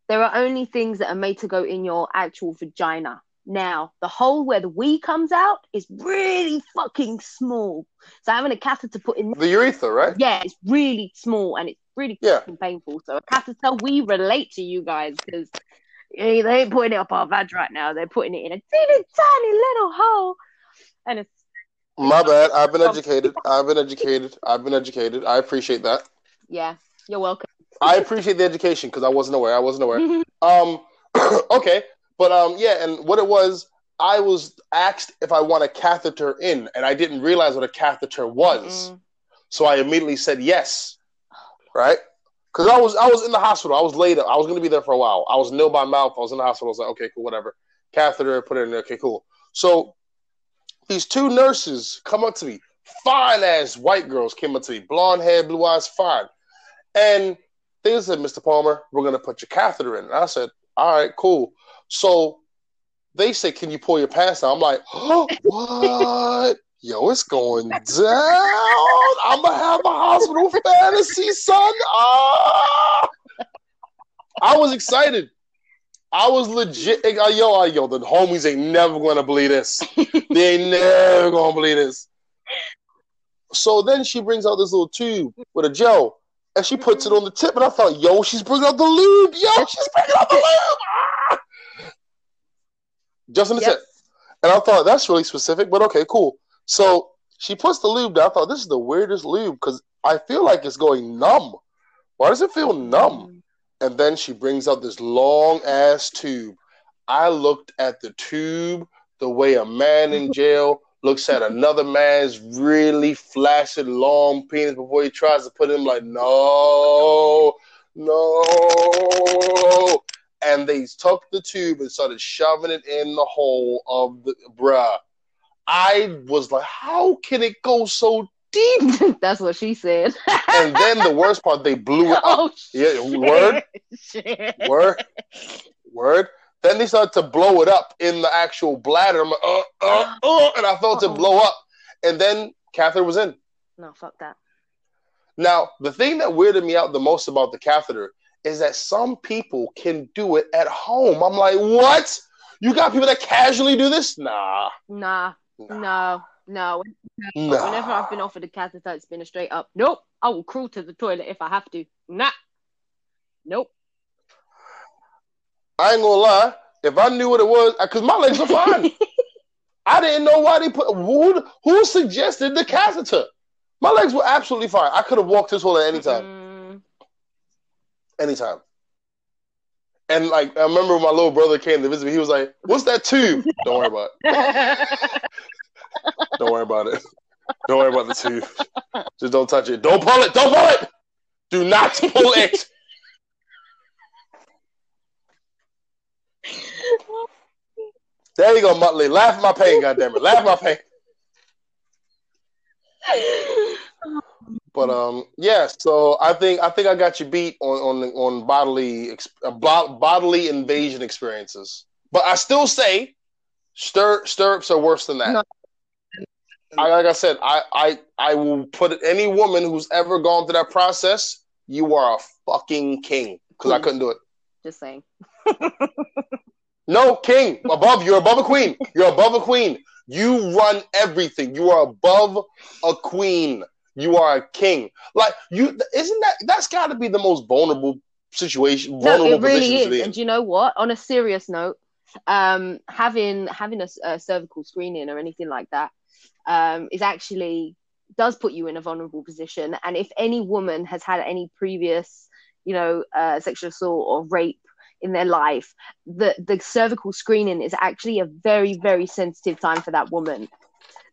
there are only things that are made to go in your actual vagina. Now, the hole where the wee comes out is really fucking small. So having a catheter put in the urethra, right? yeah, it's really small and it's really Yeah. fucking painful. So a catheter, we relate to you guys because they ain't putting it up our vag right now. They're putting it in a teeny tiny little hole. And it's My bad. I've been educated. I've been educated. I've been educated. I appreciate that. yeah, you're welcome. I appreciate the education because I wasn't aware. I wasn't aware. Um, okay, but um, yeah, and what it was, I was asked if I want a catheter in, and I didn't realize what a catheter was, Mm. so I immediately said yes, right? Because I was I was in the hospital. I was laid up. I was going to be there for a while. I was nil by mouth. I was in the hospital. I was like, okay, cool, whatever. Catheter, put it in there. Okay, cool. So these two nurses come up to me, fine ass white girls came up to me, blonde hair, blue eyes, fine, and they said, Mr. Palmer, we're going to put your catheter in. And I said, all right, cool. So they say, can you pull your pants down? I'm like, oh, what? Yo, it's going down. I'm going to have a hospital fantasy, son. Ah! I was excited. I was legit. uh, Yo, uh, yo, the homies ain't never going to believe this. They ain't never going to believe this. So then she brings out this little tube with a gel and she puts it on the tip, and I thought, yo, she's bringing out the lube. Yo, she's bringing out the lube. Ah! Just in the Yep. tip. And I thought, that's really specific, but okay, cool. So she puts the lube down. I thought, this is the weirdest lube because I feel like it's going numb. Why does it feel numb? Mm. And then she brings out this long ass tube. I looked at the tube the way a man in jail looks at another man's really flaccid long penis before he tries to put him like, no, no. And they took the tube and started shoving it in the hole of the bruh. I was like, how can it go so deep? That's what she said. And then the worst part, they blew it up. oh, Yeah, shit. word. Shit. Word, word. Then they started to blow it up in the actual bladder. I'm like, uh, uh, uh, and I felt it blow up. And then catheter was in. No, fuck that. Now, the thing that weirded me out the most about the catheter is that some people can do it at home. I'm like, what? You got people that casually do this? Nah, Nah, no, no. nah. Whenever I've been offered a catheter, it's been a straight up, nope, I will crawl to the toilet if I have to. Nah. Nope. I ain't gonna lie. If I knew what it was, because my legs are fine. I didn't know why they put who who suggested the catheter. My legs were absolutely fine. I could have walked this hole at any time. Mm, anytime. And like I remember my little brother came to visit me, he was like, "What's that tube?" Don't worry about it. Don't worry about it. Don't worry about the tube. Just don't touch it. Don't pull it. Don't pull it. Do not pull it. There you go, Muttley. Laugh my pain, goddammit. Laugh my pain. But um, yeah. So I think I think I got you beat on on on bodily uh, bodily invasion experiences. But I still say, stir, stirrups are worse than that. No. I, like I said, I, I I will put any woman who's ever gone through that process. You are a fucking king because I couldn't do it. Just saying. no, king above. You're above a queen. You're above a queen. You run everything. You are above a queen. You are a king. Like you, isn't that? That's got to be the most vulnerable situation. Vulnerable no, it really is. And you know what? On a serious note, um, having having a, a cervical screening or anything like that um, is actually does put you in a vulnerable position. And if any woman has had any previous, you know, uh, sexual assault or rape in their life, the the cervical screening is actually a very very sensitive time for that woman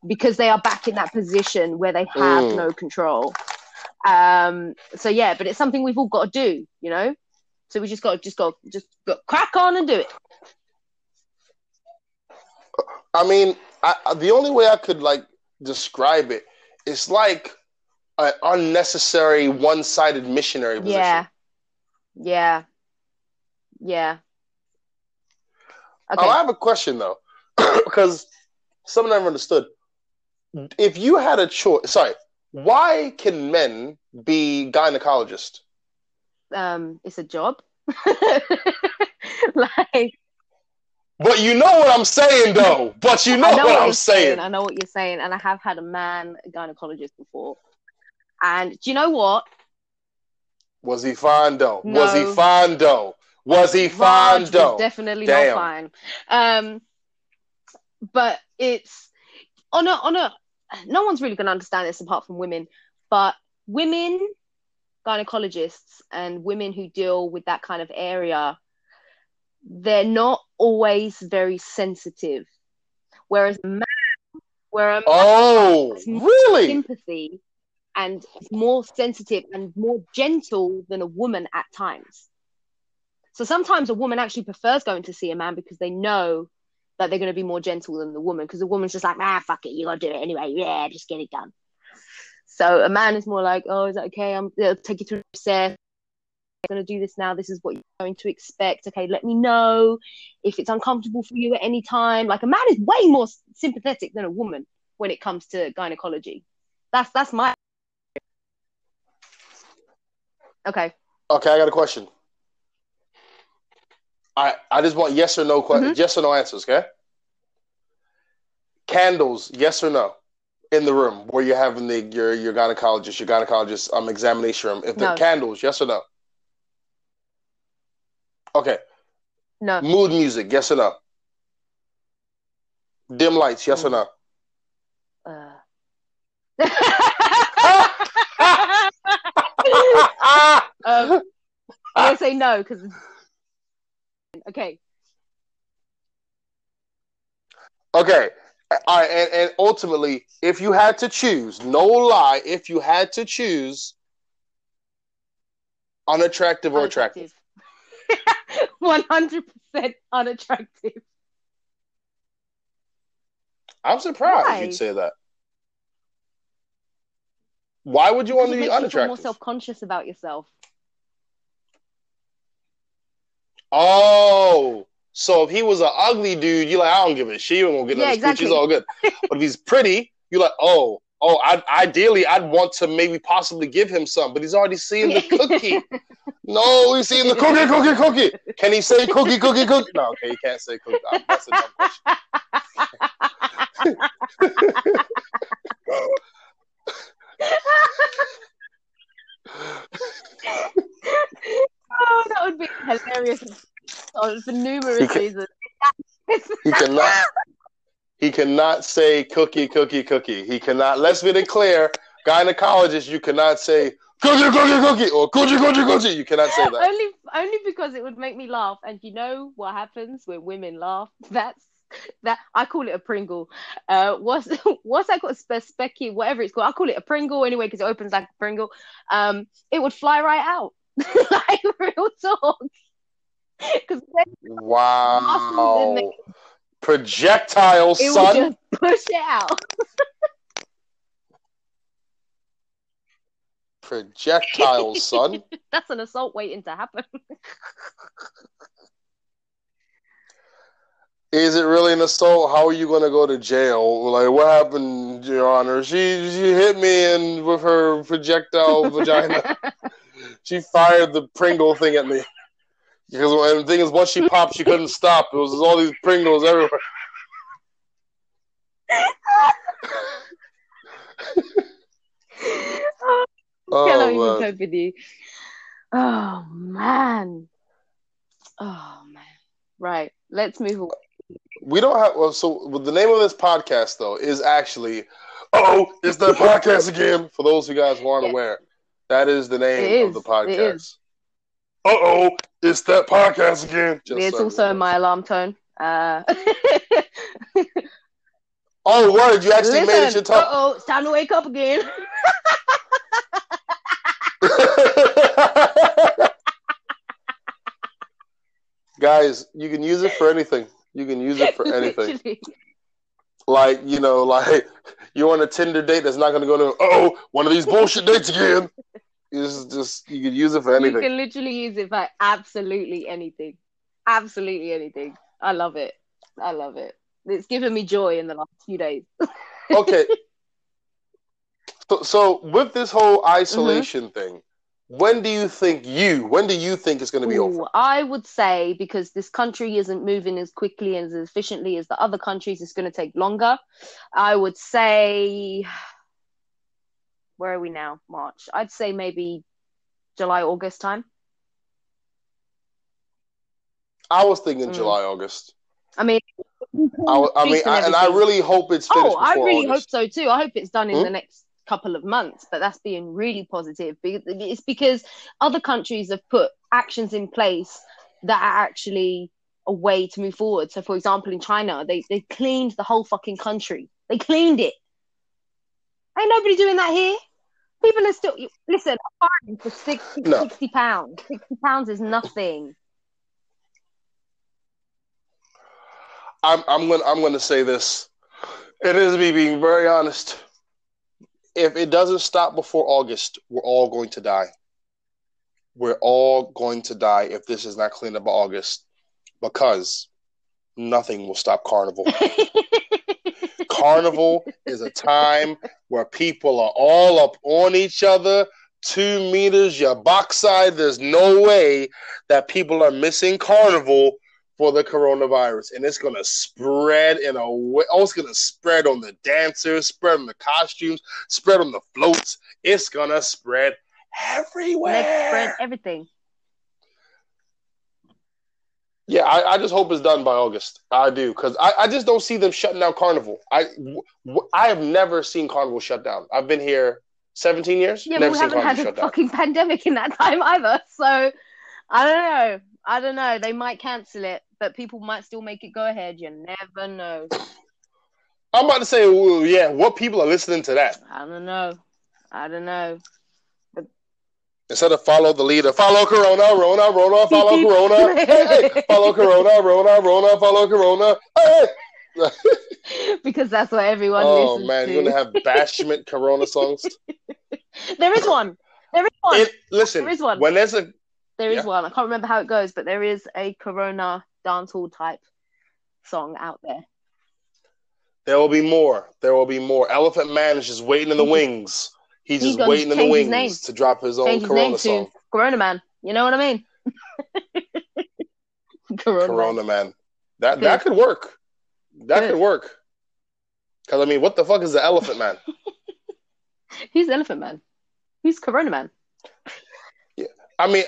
because they are back in that position where they have mm. no control. Um, so yeah, but it's something we've all got to do, you know. So we just got to just got just got crack on and do it. I mean, I, the only way I could like describe it, it's like an unnecessary one-sided missionary position. Yeah, yeah, yeah. Okay. Oh, I have a question though, because something I never understood. If you had a choice, sorry, why can men be gynecologists? Um, it's a job. like but you know what I'm saying, though. But you know, know what, what, I'm saying. saying. I know what you're saying, and I have had a man gynecologist before. And do you know what? Was he fine though? No. Was he fine though? Was he fine though? definitely Damn. not fine. Um, but it's on a on a. No one's really going to understand this apart from women. But women gynecologists and women who deal with that kind of area they're not always very sensitive. Whereas a man, where a man oh, really sympathy and more sensitive and more gentle than a woman at times. So sometimes a woman actually prefers going to see a man because they know that they're going to be more gentle than the woman because the woman's just like, ah, fuck it, you got to do it anyway. Yeah, just get it done. So a man is more like, oh, is that okay? I'm, they'll take you through the process going to do this now. This is what you're going to expect. Okay, let me know if it's uncomfortable for you at any time. Like a man is way more sympathetic than a woman when it comes to gynecology. That's that's my okay. Okay, I got a question. I I just want yes or no questions, mm-hmm. yes or no answers. Okay. Candles, yes or no, in the room where you're having the your your gynecologist, your gynecologist um examination room. If the no. candles, yes or no. Okay. No. Mood music, yes or no? Dim lights, yes or no? Uh. um, I'm gonna say no because. Okay. Okay. All right, and, and ultimately, if you had to choose, no lie, if you had to choose unattractive or attractive. 100% unattractive. I'm surprised Why? you'd say that. Why would you want to be unattractive? More self-conscious about yourself. Oh, so if he was an ugly dude, you're like, I don't give a shit. You won't get yeah, exactly. He's all good. but if he's pretty, you're like, oh, oh, I, ideally, I'd want to maybe possibly give him some, but he's already seeing the cookie. no, he's seeing the cookie, cookie, cookie. Can he say cookie, cookie, cookie? No, okay, he can't say cookie. That's a dumb question. oh, that would be hilarious oh, for numerous he reasons. he cannot. He cannot say cookie, cookie, cookie. He cannot. Let's be clear, gynecologist. You cannot say cookie, cookie, cookie, or cookie, cookie, cookie. You cannot say that. only, only because it would make me laugh. And you know what happens when women laugh? That's that I call it a Pringle. Uh, what's what's that called? Spe- specky, whatever it's called. I call it a Pringle anyway because it opens like a Pringle. Um, it would fly right out, like real talk. Because wow projectile, it son. just push it out. projectile, son. That's an assault waiting to happen. Is it really an assault? How are you going to go to jail? Like, what happened, Your Honor? She she hit me and with her projectile vagina. She fired the Pringle thing at me. Because and the thing is, once she popped, she couldn't stop. It was all these Pringles everywhere. oh, oh even man. Oh man. Oh man. Right. Let's move on. We don't have. Well, so the name of this podcast though is actually. Oh, it's the podcast again. For those of you guys who aren't Yeah. aware, that is the name of the podcast. Is. Uh oh, it's that podcast again. Just it's so also everyone my alarm tone. Uh Oh, word! You actually made it Listen, your top. oh, it's time to wake up again. Guys, you can use it for anything. You can use it for anything. Like you know, like you're on a Tinder date that's not going to go to. Oh, one of these bullshit dates again. It's just you can use it for anything. You can literally use it for absolutely anything. Absolutely anything. I love it. I love it. It's given me joy in the last few days. okay. So, so with this whole isolation Mm-hmm. thing, when do you think you? When do you think it's going to be over? I would say because this country isn't moving as quickly and as efficiently as the other countries, it's going to take longer. I would say, where are we now? March. I'd say maybe July, August time. I was thinking Mm. July, August. I mean, I, I mean, and I, and I really hope it's finished Oh, I really hope so too. I hope it's done in Hmm? the next couple of months, but that's being really positive. It's because other countries have put actions in place that are actually a way to move forward. So, for example, in China, they they cleaned the whole fucking country. They cleaned it. Ain't nobody doing that here. People are still listen. Fine for 60, No. 60 pounds. Sixty pounds is nothing. I'm I'm gonna I'm gonna say this. It is me being very honest. If it doesn't stop before August, we're all going to die. We're all going to die if this is not cleaned up by August, because nothing will stop Carnival. Carnival is a time where people are all up on each other, two meters, your box side. There's no way that people are missing Carnival for the coronavirus. And it's going to spread in a way. Oh, it's going to spread on the dancers, spread on the costumes, spread on the floats. It's going to spread everywhere. Next spread everything. Yeah, I, I just hope it's done by August. I do because I, I just don't see them shutting down Carnival. I w- I have never seen Carnival shut down. I've been here 17 years. Yeah, never we haven't had a down. fucking pandemic in that time either. So I don't know. I don't know. They might cancel it, but people might still make it go ahead. You never know. I'm about to say, well, yeah, what people are listening to that I don't know. I don't know. Instead of follow the leader, follow Corona, Rona, Rona, follow Corona, hey, hey, follow Corona, Rona, Rona, follow Corona. Hey, because that's what everyone Oh man, to. you're gonna have bashment Corona songs. There is one. There is one. It, listen, There is one. when there's a There is Yeah. one. I can't remember how it goes, but there is a Corona dancehall type song out there. There will be more. There will be more. Elephant Man is just waiting in the wings. He's He's just waiting in the wings to drop his own Change his Corona name song. Corona Man. You know what I mean? Corona, Corona Man. Man. That that could work. That Good. could work. Because I mean, what the fuck is the Elephant Man? He's Elephant Man. He's Corona Man. Yeah, I mean,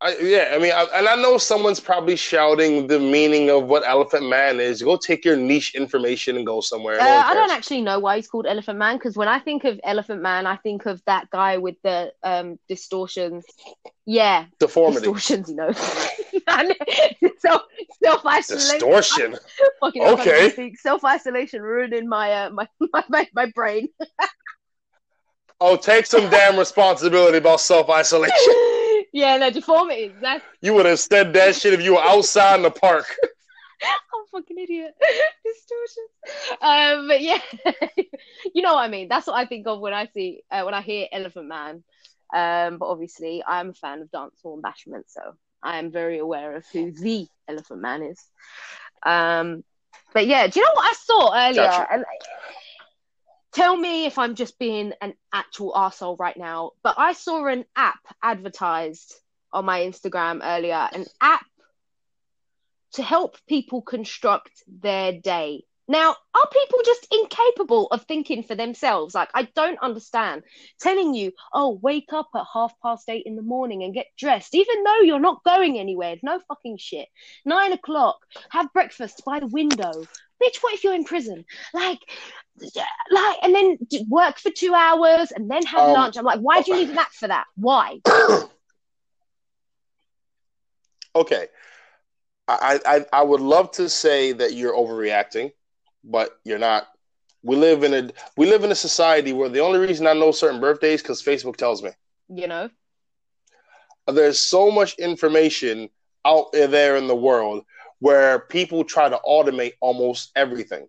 I, yeah, I mean, I, and I know someone's probably shouting the meaning of what Elephant Man is. Go take your niche information and go somewhere. Uh, No I don't actually know why he's called Elephant Man because when I think of Elephant Man, I think of that guy with the um distortions. Yeah, Deformity, distortions, you know. self self isolation. distortion. Fucking Okay. Self isolation ruining my uh my my my, my brain. Oh, take some damn responsibility about self isolation. Yeah, no deformities. That's You would have said that shit if you were outside in the park. I'm a fucking idiot. Distortions. Um, but yeah, you know what I mean. That's what I think of when I see uh, when I hear Elephant Man. Um, but obviously, I'm a fan of dancehall and bashment, so I am very aware of who the Elephant Man is. Um, but yeah, do you know what I saw earlier? Gotcha. And tell me if I'm just being an actual arsehole right now. But I saw an app advertised on my Instagram earlier, an app to help people construct their day. Now, are people just incapable of thinking for themselves? Like, I don't understand. Telling you, oh, wake up at half past eight in the morning and get dressed, even though you're not going anywhere. No fucking shit. Nine o'clock, have breakfast by the window. Bitch, what if you're in prison? Like, like, and then d- work for two hours and then have Um, lunch. I'm like, why do you need an app for that? Why? okay. I, I I would love to say that you're overreacting, but you're not. We live in a we live in a society where the only reason I know certain birthdays because Facebook tells me. You know? There's so much information out there in the world where people try to automate almost everything.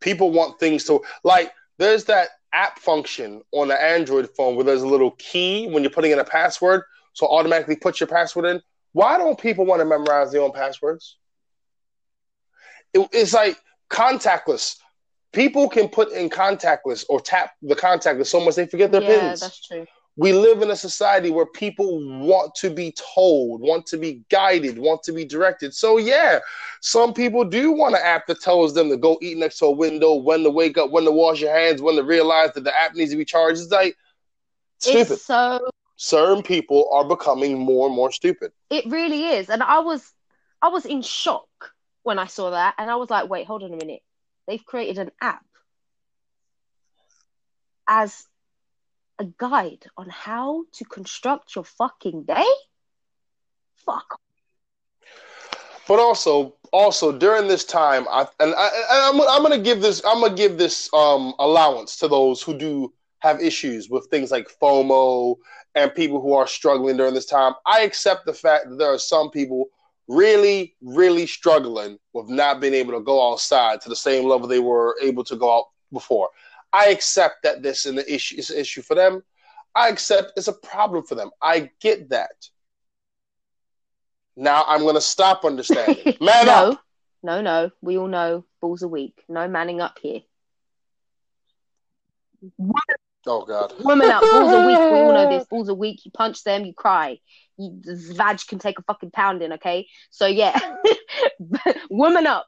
People want things to like. There's that app function on the Android phone where there's a little key when you're putting in a password, so automatically put your password in. Why don't people want to memorize their own passwords? It- it's like contactless. People can put in contactless or tap the contactless so much they forget their yeah, pins. that's true. We live in a society where people want to be told, want to be guided, want to be directed. So yeah, some people do want an app that tells them to go eat next to a window, when to wake up, when to wash your hands, when to realize that the app needs to be charged. It's like stupid. It's so Certain people are becoming more and more stupid. It really is. And I was I was in shock when I saw that and I was like, wait, hold on a minute. They've created an app as a guide on how to construct your fucking day? Fuck. But also, also during this time, I and I, and I'm, I'm gonna give this I'm gonna give this um allowance to those who do have issues with things like FOMO and people who are struggling during this time. I accept the fact that there are some people really, really struggling with not being able to go outside to the same level they were able to go out before. I accept that this is an issue is an issue for them. I accept it's a problem for them. I get that. Now I'm gonna stop understanding. Man no, up. no, no. We all know balls are weak. No manning up here. Oh God. Women up, balls are weak. We all know this. Balls are weak. You punch them, you cry. You, vag can take a fucking pounding, okay? So yeah, woman up.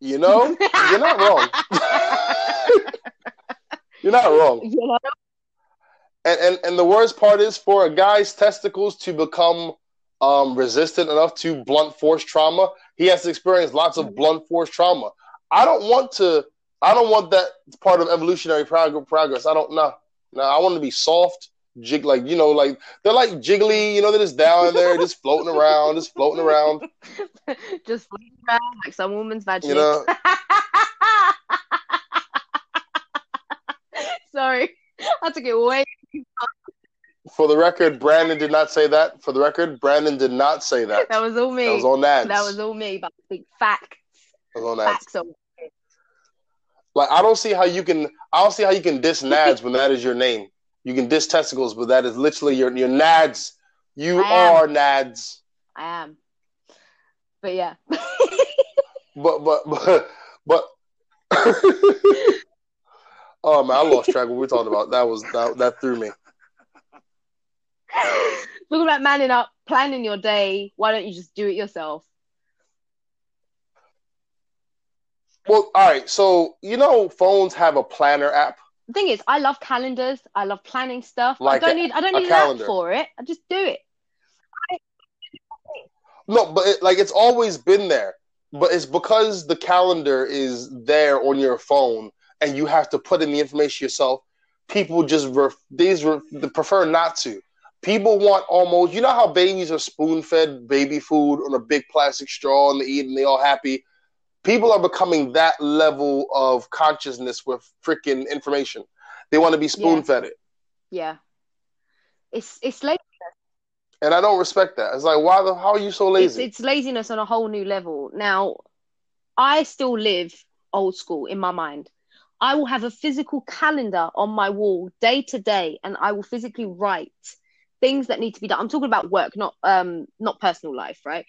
You know, you're not wrong. You're not wrong. You know? And, and and the worst part is for a guy's testicles to become um, resistant enough to blunt force trauma, he has to experience lots of blunt force trauma. I don't want to. I don't want that part of evolutionary prog- progress. I don't know. No, I want to be soft, jig like you know, like they're like jiggly. You know, they're just down there, just floating around, just floating around. Just floating around like some woman's vagina You know, Sorry, I took it way. for the record, Brandon did not say that. For the record, Brandon did not say that. That was all me. That was on ads. That was all me. But big facts, That was ads. facts. Like I don't see how you can. I don't see how you can diss Nads when that is your name. You can diss testicles, but that is literally your your Nads. You are Nads. I am. But yeah. But but but but. oh man, I lost track of what we talking about. That was that, that threw me. Talking about manning up, planning your day. Why don't you just do it yourself? Well, all right. So you know, phones have a planner app. The thing is, I love calendars. I love planning stuff. Like I don't a- need. I don't need an app calendar. for it. I just do it. No, but it, like it's always been there. But it's because the calendar is there on your phone, and you have to put in the information yourself. People just ref, these they prefer not to. People want almost. You know how babies are spoon fed baby food on a big plastic straw and they eat and they all happy. People are becoming that level of consciousness with freaking information. They want to be spoon fed it, Yeah. It's it's like and I don't respect that. It's like, why the? How are you so it's, lazy? it's laziness on a whole new level. Now, I still live old school in my mind. I will have a physical calendar on my wall day to day, and I will physically write things that need to be done. I'm talking about work, not um not personal life, right?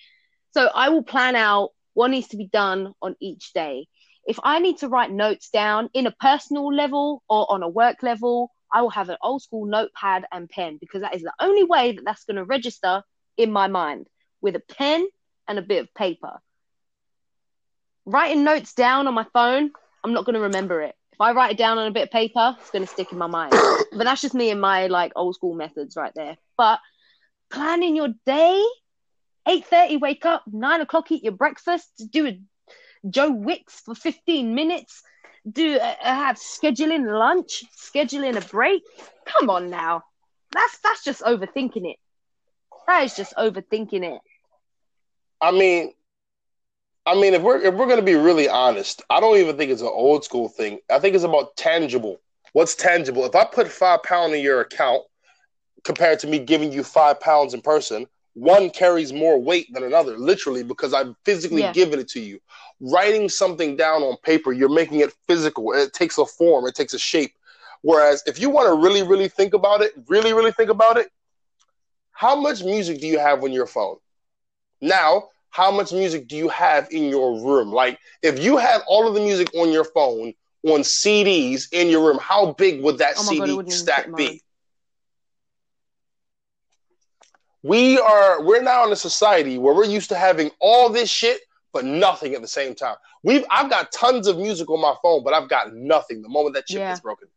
So I will plan out what needs to be done on each day. If I need to write notes down in a personal level or on a work level, I will have an old school notepad and pen because that is the only way that that's going to register in my mind with a pen and a bit of paper. Writing notes down on my phone, I'm not going to remember it. If I write it down on a bit of paper, it's going to stick in my mind. but that's just me and my like old school methods right there. But planning your day, 8.30 wake up, 9 o'clock eat your breakfast, do a Joe Wicks for 15 minutes, do uh, have scheduling lunch, scheduling a break. Come on now. That's that's just overthinking it. That is just overthinking it. I mean, I mean, if we're if we're gonna be really honest, I don't even think it's an old school thing. I think it's about tangible. What's tangible? If I put five pound in your account compared to me giving you five pounds in person, one carries more weight than another, literally, because I've physically yeah. given it to you. Writing something down on paper, you're making it physical. It takes a form, it takes a shape. Whereas if you want to really, really think about it, really, really think about it, how much music do you have on your phone? Now, how much music do you have in your room? Like, if you had all of the music on your phone on CDs in your room, how big would that oh CD God, stack be? We are we're now in a society where we're used to having all this shit but nothing at the same time. We've I've got tons of music on my phone, but I've got nothing the moment that chip yeah. is broken.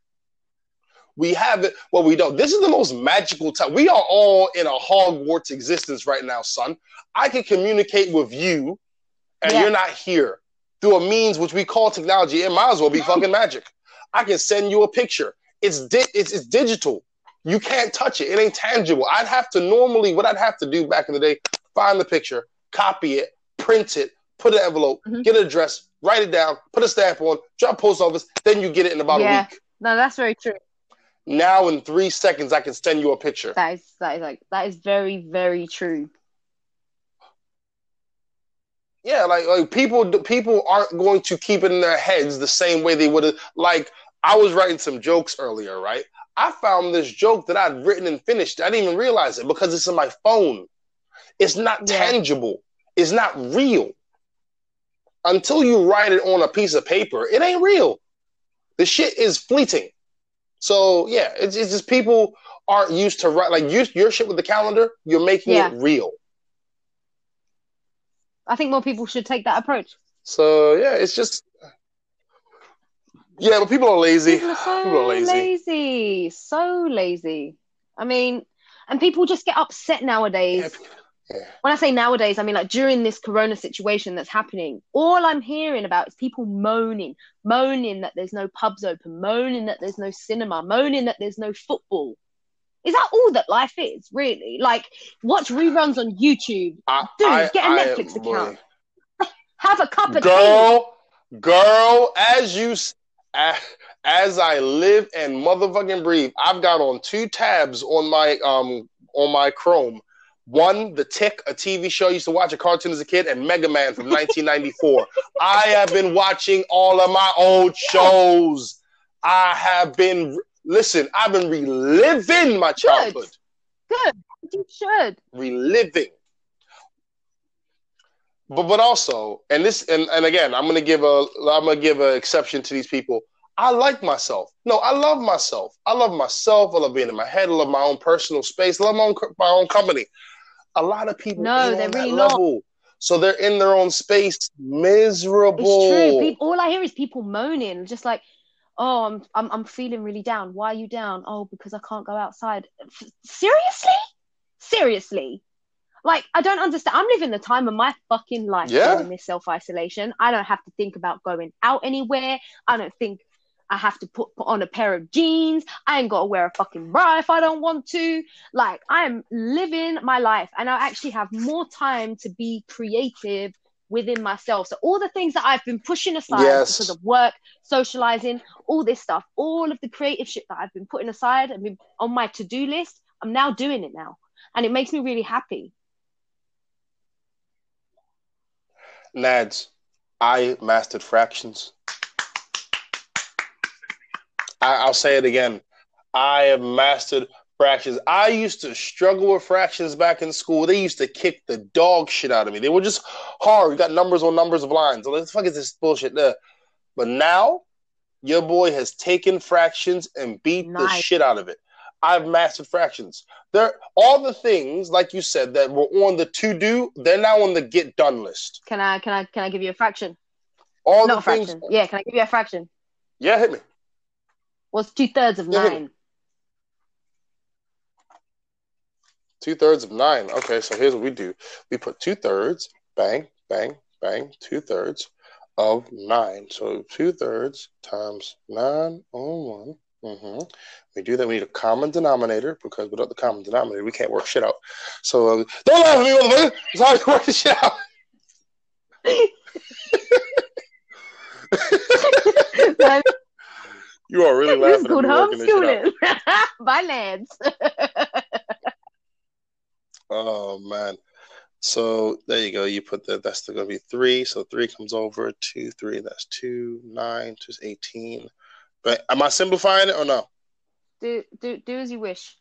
We have it. Well, we don't. This is the most magical time. We are all in a Hogwarts existence right now, son. I can communicate with you, and yeah. you're not here through a means which we call technology. It might as well be fucking magic. I can send you a picture. It's di- it's, it's digital. You can't touch it. It ain't tangible. I'd have to normally what I'd have to do back in the day: find the picture, copy it, print it, put an envelope, mm-hmm. get an address, write it down, put a stamp on, drop post office. Then you get it in about yeah. a week. No, that's very true now in three seconds I can send you a picture. That is that is like that is very very true. Yeah, like like people people aren't going to keep it in their heads the same way they would have. Like I was writing some jokes earlier, right? I found this joke that I'd written and finished. I didn't even realize it because it's in my phone. It's not yeah. tangible. It's not real. Until you write it on a piece of paper, it ain't real. The shit is fleeting. So yeah, it's, it's just people aren't used to write like you, your shit with the calendar. You're making yeah. it real. I think more people should take that approach. So yeah, it's just yeah, but people are lazy. People are so people are lazy. lazy, so lazy. I mean, and people just get upset nowadays. Yeah, when I say nowadays, I mean like during this corona situation that's happening, all I'm hearing about is people moaning, moaning that there's no pubs open, moaning that there's no cinema, moaning that there's no football. Is that all that life is, really? Like, watch reruns on YouTube. I, Dude, I, get a Netflix I, account. Have a cup of girl, tea. Girl, as you, as I live and motherfucking breathe, I've got on two tabs on my um on my Chrome one, The Tick, a TV show I used to watch a cartoon as a kid, and Mega Man from 1994. I have been watching all of my old shows. I have been, listen, I've been reliving my childhood. Good. Good. You should. Reliving. But but also, and this and, and again, I'm gonna give a I'm gonna give an exception to these people. I like myself. No, I love myself. I love myself. I love being in my head. I love my own personal space. I love my own my own company. A lot of people no, they're really level. So they're in their own space, miserable. It's true. People, all I hear is people moaning, just like, "Oh, I'm, I'm, I'm feeling really down. Why are you down? Oh, because I can't go outside." Seriously, seriously, like I don't understand. I'm living the time of my fucking life yeah. in this self isolation. I don't have to think about going out anywhere. I don't think I have to put, put on a pair of jeans. I ain't got to wear a fucking bra if I don't want to. Like, I am living my life and I actually have more time to be creative within myself. So, all the things that I've been pushing aside yes. because of work, socializing, all this stuff, all of the creative shit that I've been putting aside and been on my to do list, I'm now doing it now. And it makes me really happy. Nads, I mastered fractions. I, I'll say it again. I have mastered fractions. I used to struggle with fractions back in school. They used to kick the dog shit out of me. They were just hard. You got numbers on numbers of lines. What the fuck is this bullshit there? But now, your boy has taken fractions and beat the shit out of it. I've mastered fractions. They're all the things, like you said, that were on the to do. They're now on the get done list. Can I can I can I give you a fraction? All Not the things. Yeah, can I give you a fraction? Yeah, hit me. What's two thirds of Yeah. nine? Two thirds of nine. Okay, so here's what we do: we put two thirds, bang, bang, bang, two thirds of nine. So two thirds times nine on one. Hmm We do that. We need a common denominator because without the common denominator, we can't work shit out. So uh, don't laugh at me, motherfucker. It's how you work this shit out. You are really laughing at called me working this shit out. homeschooling. By lads. Oh man. So there you go. You put that. That's going to be three. So three comes over. Two, three. That's two. Nine. Just eighteen. But am I simplifying it or no? Do do do as you wish.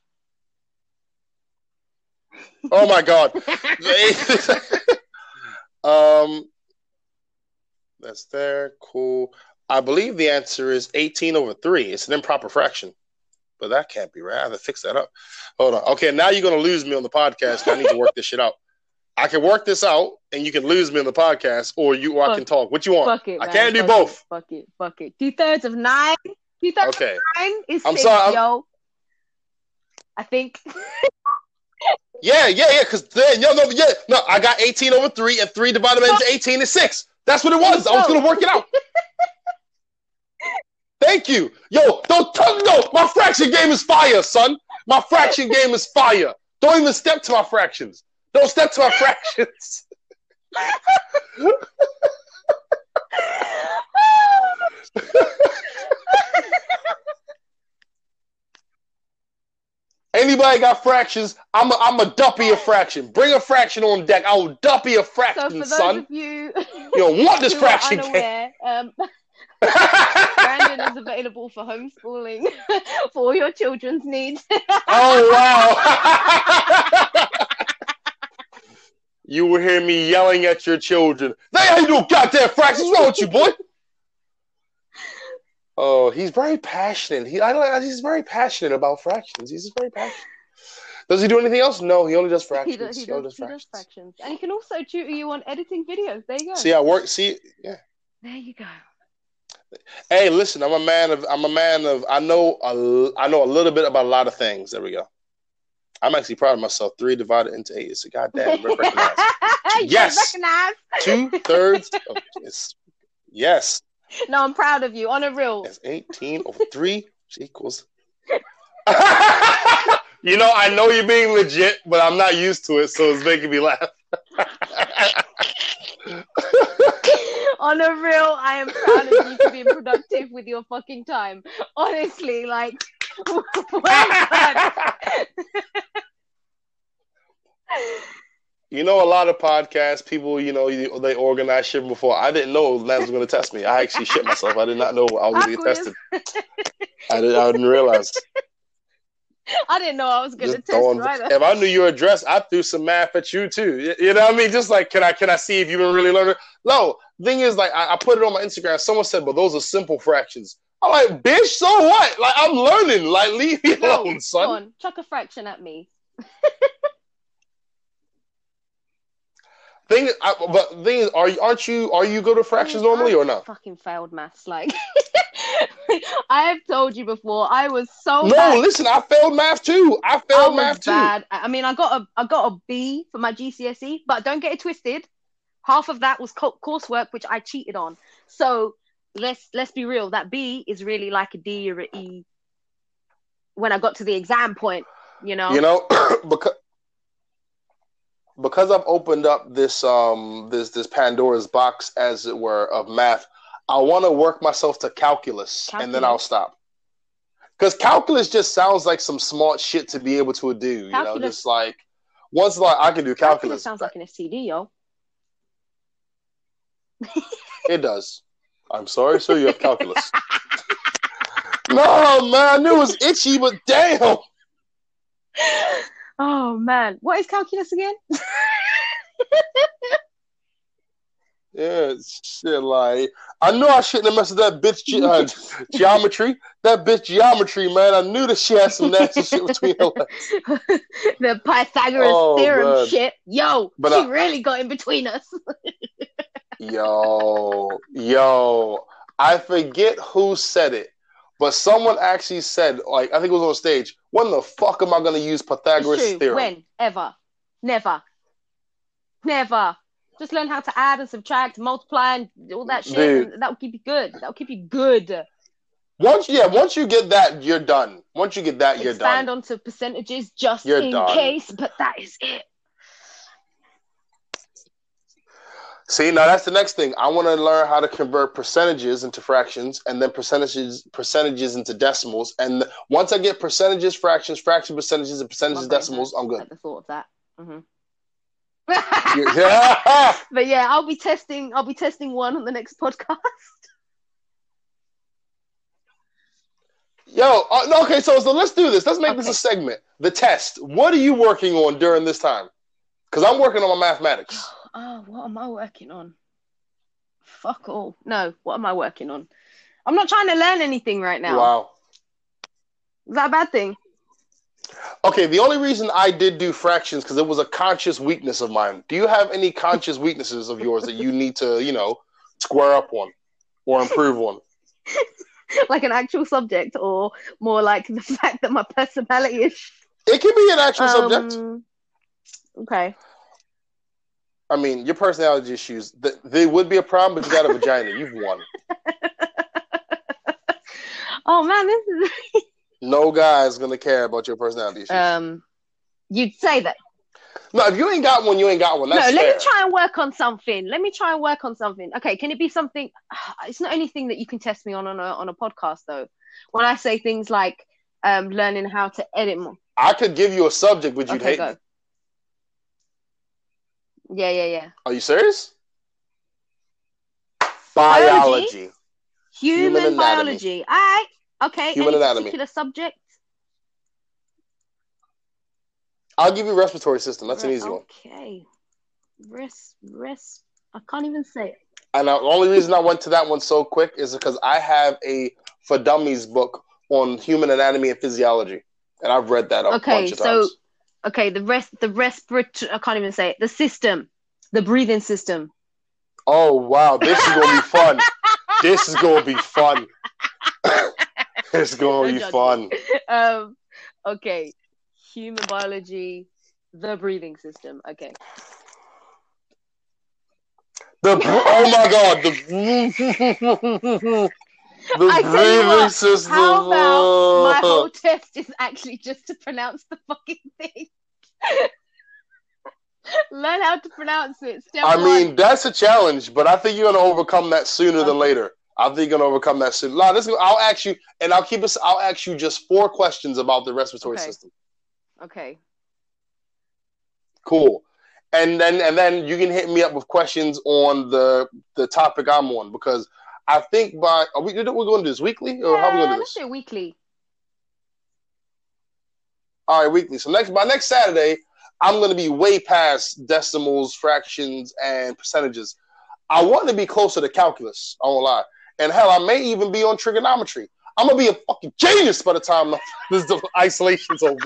Oh my god. um, that's there. Cool. I believe the answer is eighteen over three. It's an improper fraction, but that can't be right. I have to fix that up. Hold on. Okay, now you're going to lose me on the podcast. I need to work this shit out. I can work this out, and you can lose me in the podcast, or you, or I can talk. What you want? Fuck it. I can't do Fuck both. It. Fuck it. Fuck it. Two thirds of nine. Two thirds Okay. of nine is I'm six, sorry, I'm- yo. I think. Yeah, yeah, yeah. Because then, yo, no, yeah, no. I got 18 over three, and three divided into 18 is six. That's what it was. I was gonna work it out. Thank you. Yo, don't tell no. My fraction game is fire, son. My fraction game is fire. Don't even step to my fractions. Don't step to my fractions. Anybody got fractions? I'm a, I'm a duppy a fraction. Bring a fraction on deck. I will duppy a so fraction, for those son. of you You don't want this fraction are unaware, um, Brandon is available for homeschooling for all your children's needs. Oh wow! You will hear me yelling at your children. They ain't no goddamn fractions. What's wrong with you, boy? Oh, he's very passionate. He, I like. He's very passionate about fractions. He's very passionate. Does he do anything else? No, he only does fractions. he does, he, only does, he does fractions. fractions. And he can also tutor you on editing videos. There you go. See, I work. See, yeah. there you go. Hey, listen. I'm a man of. I'm a man of. I know. A, I know a little bit about a lot of things. There we go. I'm actually proud of myself. Three divided into eight. It's a goddamn recognize. Yes. recognize. Two thirds. Of, yes. No, I'm proud of you. On a real. That's 18 over 3, which equals. you know, I know you're being legit, but I'm not used to it, so it's making me laugh. On a real, I am proud of you for being productive with your fucking time. Honestly, like. you know, a lot of podcasts, people, you know, they organize shit before. I didn't know Lance was going to test me. I actually shit myself. I did not know I was going to get tested. I, did, I didn't realize. I didn't know I was going to test throwing- you either. if I knew your address, I threw some math at you too. You- You know what I mean? Just like, can I can I see if you've been really learning? No, thing is, like, I, I put it on my Instagram. Someone said, "But those are simple fractions." I'm like, "Bitch, so what? Like, I'm learning. Like, leave me alone, son." Go on, chuck a fraction at me. Thing, I, but thing is, are you aren't you are you good at fractions normally or not? Fucking failed maths. Like, I have told you before, I was so No, bad. listen, I failed math too. I I failed was math too. bad. I I mean, I got a I got a B for my GCSE, but don't get it twisted. Half of that was co- coursework, which I cheated on. So let's let's be real. That B is really like a D or a E. When I got to the exam point, you know. You know, because because I've opened up this um this this Pandora's box, as it were, of math. I want to work myself to calculus, and then I'll stop. Because calculus just sounds like some smart shit to be able to do. You know, just like once like I can do calculus calculus. sounds like an STD, yo. It does. I'm sorry, sir. You have calculus. no, man, I knew it was itchy, but damn. Oh man, what is calculus again? Yeah, shit. Like I knew I shouldn't have messed with that bitch ge- uh, geometry. That bitch geometry, man. I knew that she had some nasty shit between her legs. the Pythagoras Oh, theorem man. shit. Yo, But she I- really got in between us. Yo, yo, I forget who said it, but someone actually said, like, I think it was on stage. When the fuck am I gonna use Pythagoras theorem? When? Ever. Never. Never. Just learn how to add and subtract, multiply, and all that shit. That'll keep you good. That'll keep you good. Once, yeah, once you get that, you're done. Once you get that, you're Expand done. onto percentages just You're in done. case, but that is it. See, now that's the next thing. I want to learn how to convert percentages into fractions, and then percentages percentages into decimals. And once I get percentages, fractions, fraction percentages, and percentages, decimals, I'm good. At the thought of that. Mm-hmm. Yeah. but yeah, I'll be testing. I'll be testing one on the next podcast. Yo, uh, okay, so so let's do this. Let's make this a segment. The test. What are you working on during this time? Because I'm working on my mathematics. Oh, what am I working on? Fuck all. No, what am I working on? I'm not trying to learn anything right now. Wow. Is that a bad thing? Okay, the only reason I did do fractions because it was a conscious weakness of mine. Do you have any conscious weaknesses of yours that you need to, you know, square up on or improve on? like an actual subject, or more like the fact that my personality is. It can be an actual subject. Um, Okay. I mean, your personality issues, th- they would be a problem, but you got a vagina. You've won. Oh man, this is. No guy's going to care about your personality issues. Um, you'd say that. no, if you ain't got one, you ain't got one. No, let fair. me try and work on something. Let me try and work on something. Okay, can it be something? It's not anything that you can test me on on a on a podcast though. When I say things like um, learning how to edit more. I could give you a subject, but you'd Okay, hate go. Yeah, yeah, yeah. Are you serious? Biology. Human, Human biology. All right. Okay. Human Any anatomy. particular subject? I'll give you respiratory system. That's an Re- easy one. Okay. Res, res. I can't even say it. And the only reason I went to that one so quick is because I have a for dummies book on human anatomy and physiology, and I've read that a Okay, bunch of so times. Okay, the rest, the respiratory. I can't even say it. The system, the breathing system. Oh wow, this is gonna be fun. this is gonna be fun. it's gonna Don't be fun. Um. Okay. Human biology, the breathing system. Okay. The oh my god, the the I tell you what, system. How about my whole test is actually just to pronounce the fucking thing? Learn how to pronounce it. Step I one. mean, that's a challenge, but I think you're gonna overcome that sooner than later. I think you're gonna overcome that soon. Nah, this, I'll ask you, and I'll keep us. I'll ask you just four questions about the respiratory Okay. system. Okay. Cool. And then and then you can hit me up with questions on the the topic I'm on because I think by are we we're going to do this weekly or how are we going to do let's this? do it weekly. All right, weekly. So next by next Saturday, I'm going to be way past decimals, fractions, and percentages. I want to be closer to calculus. I won't lie. And hell, I may even be on trigonometry. I'm gonna be a fucking genius by the time this the isolation's over.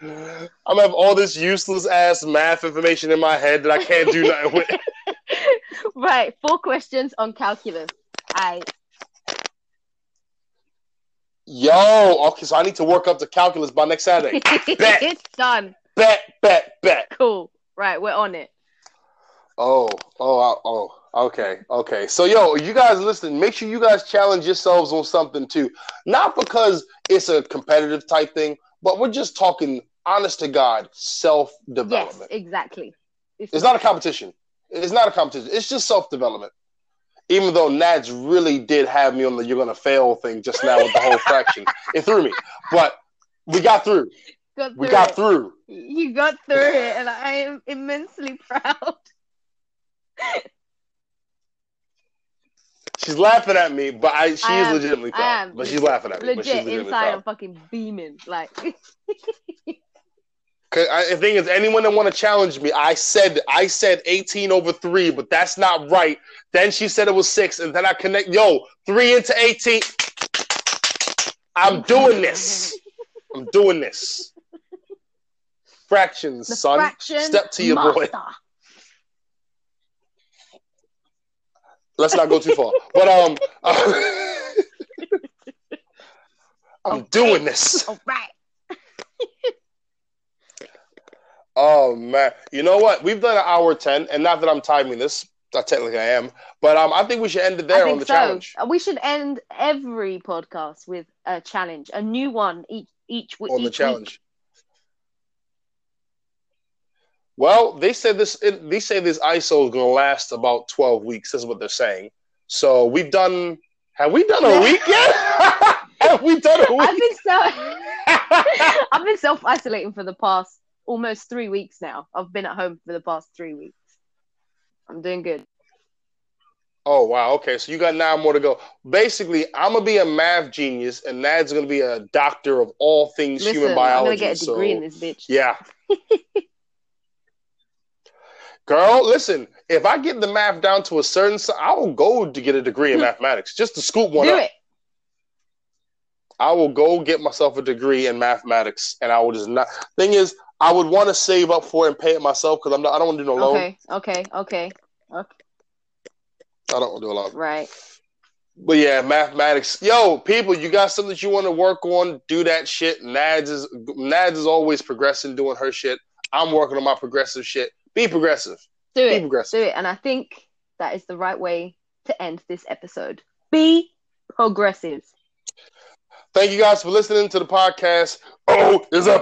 I'm gonna have all this useless ass math information in my head that I can't do nothing with. Right. Four questions on calculus. I. Yo, okay, so I need to work up to calculus by next Saturday. Bet. it's done. bet, bet, bet. Cool. Right. We're on it. Oh, oh, oh, okay, okay. So, yo, you guys listen, make sure you guys challenge yourselves on something too. Not because it's a competitive type thing, but we're just talking honest to God self development. Yes. development. Exactly. It's not a competition. It's not a competition. It's just self development. Even though Nads really did have me on the you're gonna fail thing just now with the whole fraction. It threw me. But we got through. Got We got it. through. You got through it, and I am immensely proud. She's laughing at me, but I she I is am- legitimately proud. But she's laughing at me. but she's legitimately inside, proud. I'm fucking beaming. Like, I, the thing is, anyone that want to challenge me, I said I said 18 over three, but that's not right. Then she said it was six, and then I connect. Yo, three into 18. I'm doing this. I'm doing this. Fractions, the son. fraction Step to your boy. Let's not go too far. But um, I'm doing this. All right. Oh man, you know what? We've done an hour ten, and not that I'm timing this. Not technically I am, but um, I think we should end it there on the so. challenge. Uh, We should end every podcast with a challenge, a new one each each week. On the challenge. Well, they said this. They say this ISO is going to last about twelve weeks. This is what they're saying. So we've done. Have we done a week yet? have we done a I've week? been so I've been self isolating for the past almost three weeks now. I've been at home for the past three weeks. I'm doing good. Oh wow. Okay, so you got nine more to go. Basically, I'm gonna be a math genius, and Nad's gonna be a doctor of all things Listen, human I'm biology. gonna get a degree so- in this bitch. Yeah. Girl, listen, if I get the math down to a certain I will go to get a degree in mathematics just to scoop one Do up. it. I will go get myself a degree in mathematics and I will just not thing is I would want to save up for it and pay it myself because I'm not I don't want to do no loan. Okay, okay, okay. Okay. I don't want to do a loan. Right. But yeah, mathematics. Yo, people, you got something that you want to work on, do that shit. Nads is Nads is always progressing, doing her shit. I'm working on my progressive shit. Be progressive. Do it. Be it. progressive. Do it. And I think that is the right way to end this episode. Be progressive. Thank you guys for listening to the podcast. Oh, is up.